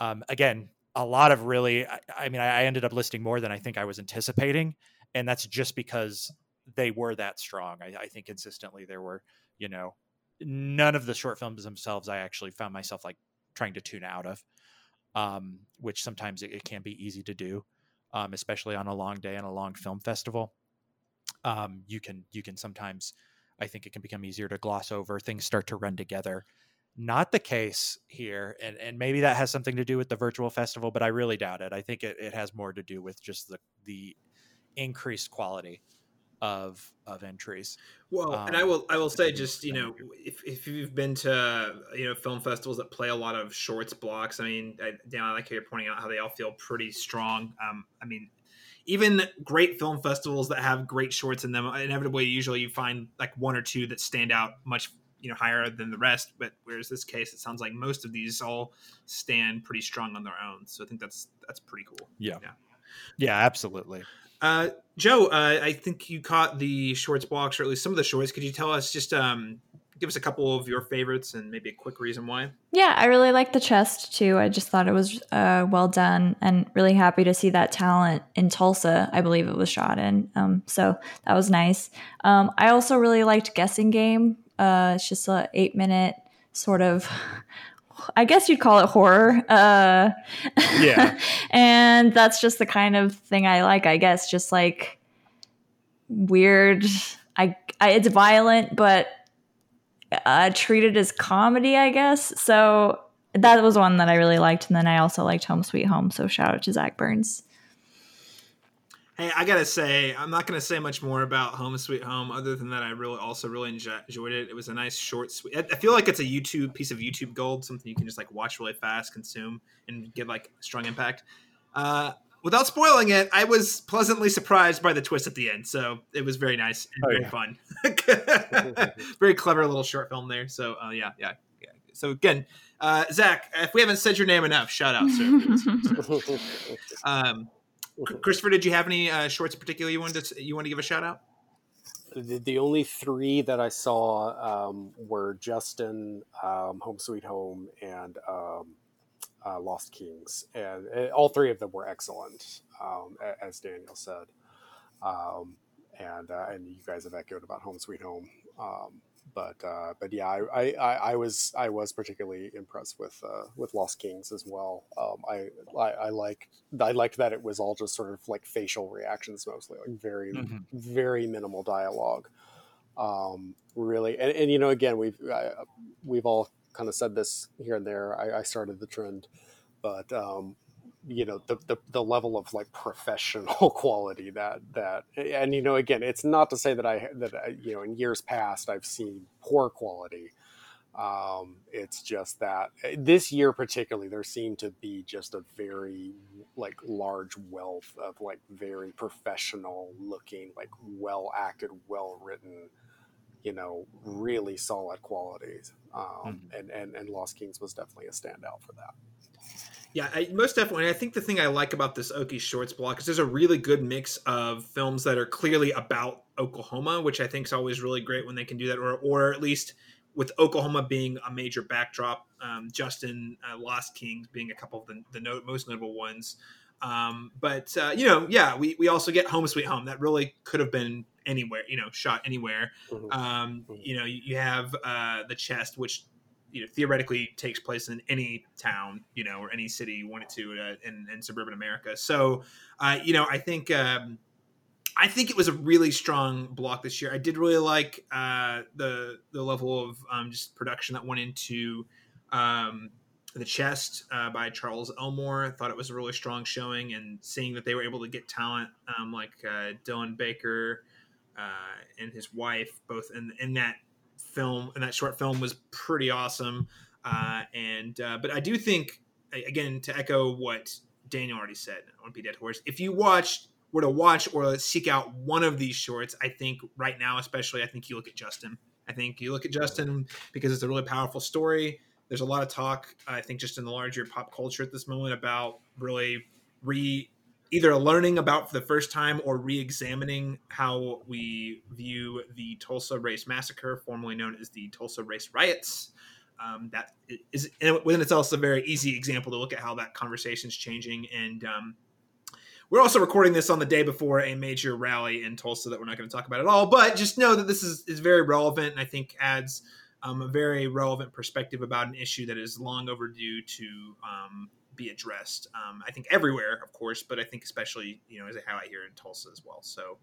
um, again a lot of really I, I mean I, I ended up listing more than i think i was anticipating and that's just because they were that strong. I, I, think consistently there were, you know, none of the short films themselves I actually found myself like trying to tune out of, um, which sometimes it, it, can be easy to do, um, especially on a long day and a long film festival. Um, you can you can sometimes, I think it can become easier to gloss over. Things start to run together. Not the case here, and and maybe that has something to do with the virtual festival, but I really doubt it. I think it, it has more to do with just the the increased quality of of entries. Well, um, and I um, will I will say just you know if, if you've been to you know film festivals that play a lot of shorts blocks, I mean, I, Dan, I like how you're pointing out how they all feel pretty strong. Um, I mean, even great film festivals that have great shorts in them, inevitably, usually you find like one or two that stand out much you know higher than the rest. But whereas this case, it sounds like most of these all stand pretty strong on their own. So I think that's that's pretty cool. Yeah, yeah, yeah absolutely. Uh, Jo, uh, I think you caught the shorts blocks, or at least some of the shorts. Could you tell us just um, give us a couple of your favorites and maybe a quick reason why? Yeah, I really liked the chest too. I just thought it was uh, well done, and really happy to see that talent in Tulsa. I believe it was shot in, um, so that was nice. Um, I also really liked guessing game. Uh, it's just a eight minute sort of I guess you'd call it horror. Uh, yeah. <laughs> and that's just the kind of thing I like, I guess. Just like weird. I, I it's violent, but uh, treated as comedy, I guess. So that was one that I really liked. And then I also liked Home Sweet Home. So shout out to Zach Burns. Hey, I gotta say, I'm not gonna say much more about Home Sweet Home, other than that, I really also really enjoyed it. It was a nice, short, sweet. I feel like it's a YouTube piece of YouTube gold, something you can just like watch really fast, consume, and get like strong impact. Uh, without spoiling it, I was pleasantly surprised by the twist at the end. So it was very nice and oh, very yeah. fun. <laughs> very clever little short film there. So uh, yeah, yeah, yeah. So again, uh, Zach, if we haven't said your name enough, shout out, sir. <laughs> um, <laughs> Christopher, did you have any uh, shorts in particular you wanted to you want to give a shout out? The, the only three that I saw um, were Justin, um, Home Sweet Home, and um, uh, Lost Kings, and, and, all three of them were excellent, um, as Daniel said. Um, and uh, and you guys have echoed about Home Sweet Home. But uh, but yeah, I, I, I, was I was particularly impressed with uh, with Lost Kings as well. Um, I, I I liked I liked that it was all just sort of like facial reactions mostly, like very mm-hmm. very minimal dialogue. Um, really, and, and you know, again, we've uh, we've all kind of said this here and there. I, I started the trend, but um, you know the, the the level of like professional <laughs> quality that that and you know again it's not to say that i that I, you know in years past i've seen poor quality. Um it's just that eh, this year particularly there seemed to be just a very like large wealth of like very professional looking like well acted well written you know really solid qualities. Um mm-hmm. and and and lost kings was definitely a standout for that yeah, I, most definitely. I think the thing I like about this Okie Shorts block is there's a really good mix of films that are clearly about Oklahoma, which I think is always really great when they can do that, or or at least with Oklahoma being a major backdrop, um, Justin uh, Lost Kings being a couple of the, the note, most notable ones. Um, but uh, you know, yeah, we we also get Home Sweet Home that really could have been anywhere, you know, shot anywhere. Mm-hmm. Um, mm-hmm. you know, you, you have uh, the chest, which you know theoretically takes place in any town you know or any city you want it to uh, in, in, suburban america. So uh, you know i think um, i think it was a really strong block this year. I did really like uh, the the level of um, just production that went into um, the chest uh, by charles elmore. I thought it was a really strong showing and seeing that they were able to get talent um, like uh, dylan baker uh, and his wife both in, in that film and that short film was pretty awesome. Uh, and uh, but I do think again to echo what Daniel already said on Be Dead Horse. If you watch were to watch or seek out one of these shorts, I think right now, especially, I think you look at Justin. I think you look at Justin because it's a really powerful story. There's a lot of talk, I think, just in the larger pop culture at this moment about really re either learning about for the first time or re-examining how we view the Tulsa Race Massacre, formerly known as the Tulsa Race Riots. Um, that is and within itself a very easy example to look at how that conversation is changing. And um, we're also recording this on the day before a major rally in Tulsa that we're not going to talk about at all. But just know that this is, is very relevant and I think adds um, a very relevant perspective about an issue that is long overdue to um, be addressed. Um, I think everywhere, of course, but I think especially you know as how I hear in Tulsa as well. So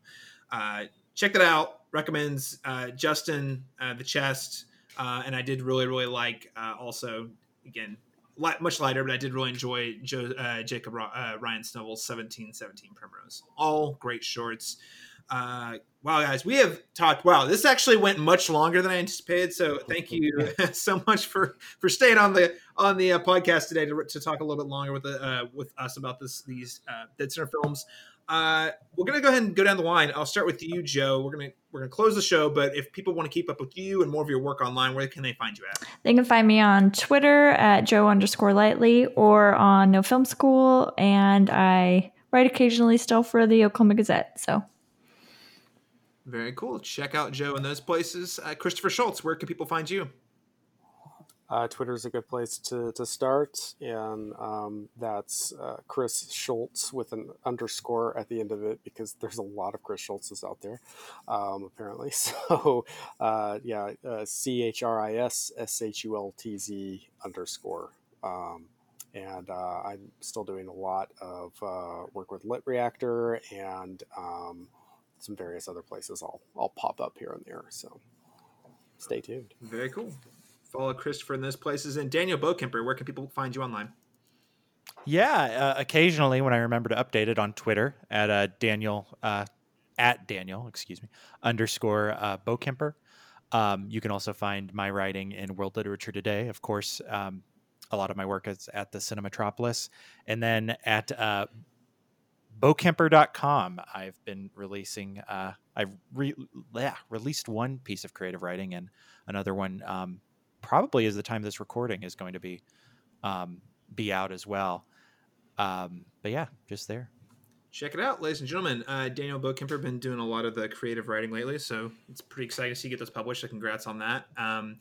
uh, check that out. Recommends uh, Justin uh, the Chest, uh, and I did really really like uh, also again much lighter, but I did really enjoy uh, Jacob Ryan Snovel's seventeen seventeen Primrose. All great shorts. Wow, guys, we have talked. Wow, this actually went much longer than I anticipated. So <laughs> thank you <laughs> so much for for staying on the on the uh, podcast today to, to talk a little bit longer with the, uh, with us about this these uh, deadCenter films. Uh, we're gonna go ahead and go down the line. I'll start with you, Jo. We're gonna we're gonna close the show, but if people want to keep up with you and more of your work online, where can they find you at? They can find me on Twitter at Jo underscore Lightly or on No Film School, and I write occasionally still for the Oklahoma Gazette. So very cool. Check out Jo in those places. Uh, Christopher Shultz, where can people find you? Uh, Twitter is a good place to, to start, and um, that's uh, Chris Shultz with an underscore at the end of it because there's a lot of Chris Shultzes out there, um, apparently. <laughs> So, uh, yeah, uh, C H R I S S H U L T Z underscore. Um, and uh, I'm still doing a lot of uh, work with LitReactor and um, some various other places I'll I'll pop up here and there. So stay tuned. Very cool. Follow Christopher in those places. And Daniel Bokemper, where can people find you online? Yeah, uh, occasionally when I remember to update it on Twitter at uh, Daniel uh, at Daniel, excuse me, underscore uh, Bokemper. Um, you can also find my writing in World Literature Today. Of course, um, a lot of my work is at the Cinematropolis, and then at uh, bokemper.com i've been releasing uh, i've re- yeah, released one piece of creative writing and another one um, probably as the time this recording is going to be um, be out as well. Um, but yeah just there. Check it out ladies and gentlemen. Uh, daniel bokemper been doing a lot of the creative writing lately so it's pretty exciting to see you get those published so congrats on that. Um,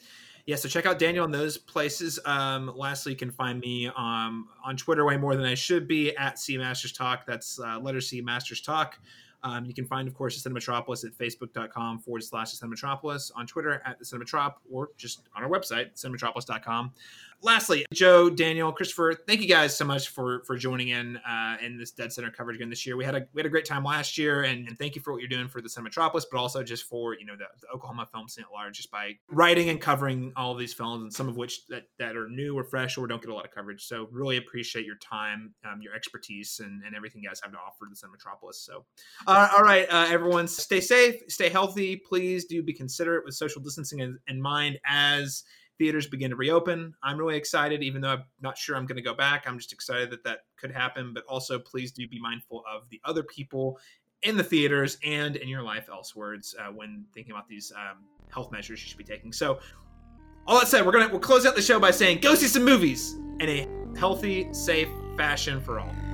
yeah, so check out Daniel in those places. Um, lastly, you can find me um, on Twitter way more than I should be at C Masters Talk. That's uh, letter C Masters Talk. Um, you can find, of course, the Cinematropolis at facebook.com forward slash the Cinematropolis, on Twitter at the Cinematrop, or just on our website, cinematropolis.com. lastly, Jo, Daniel, Christopher, thank you guys so much for for joining in uh, in this deadCenter coverage again this year. We had a we had a great time last year, and, and thank you for what you're doing for the Cinematropolis, but also just for you know the, the, Oklahoma film scene at large, just by writing and covering all these films, and some of which that that are new or fresh or don't get a lot of coverage. So really appreciate your time, um, your expertise, and, and everything you guys have to offer the Cinematropolis. So, uh, all right, uh, everyone, stay safe, stay healthy. Please do be considerate with social distancing in, in mind as theaters begin to reopen. I'm really excited, even though I'm not sure I'm going to go back. I'm just excited that that could happen. But also, please do be mindful of the other people in the theaters and in your life elsewhere uh, when thinking about these um, health measures you should be taking. So, all that said, we're gonna we'll close out the show by saying, go see some movies in a healthy, safe fashion for all.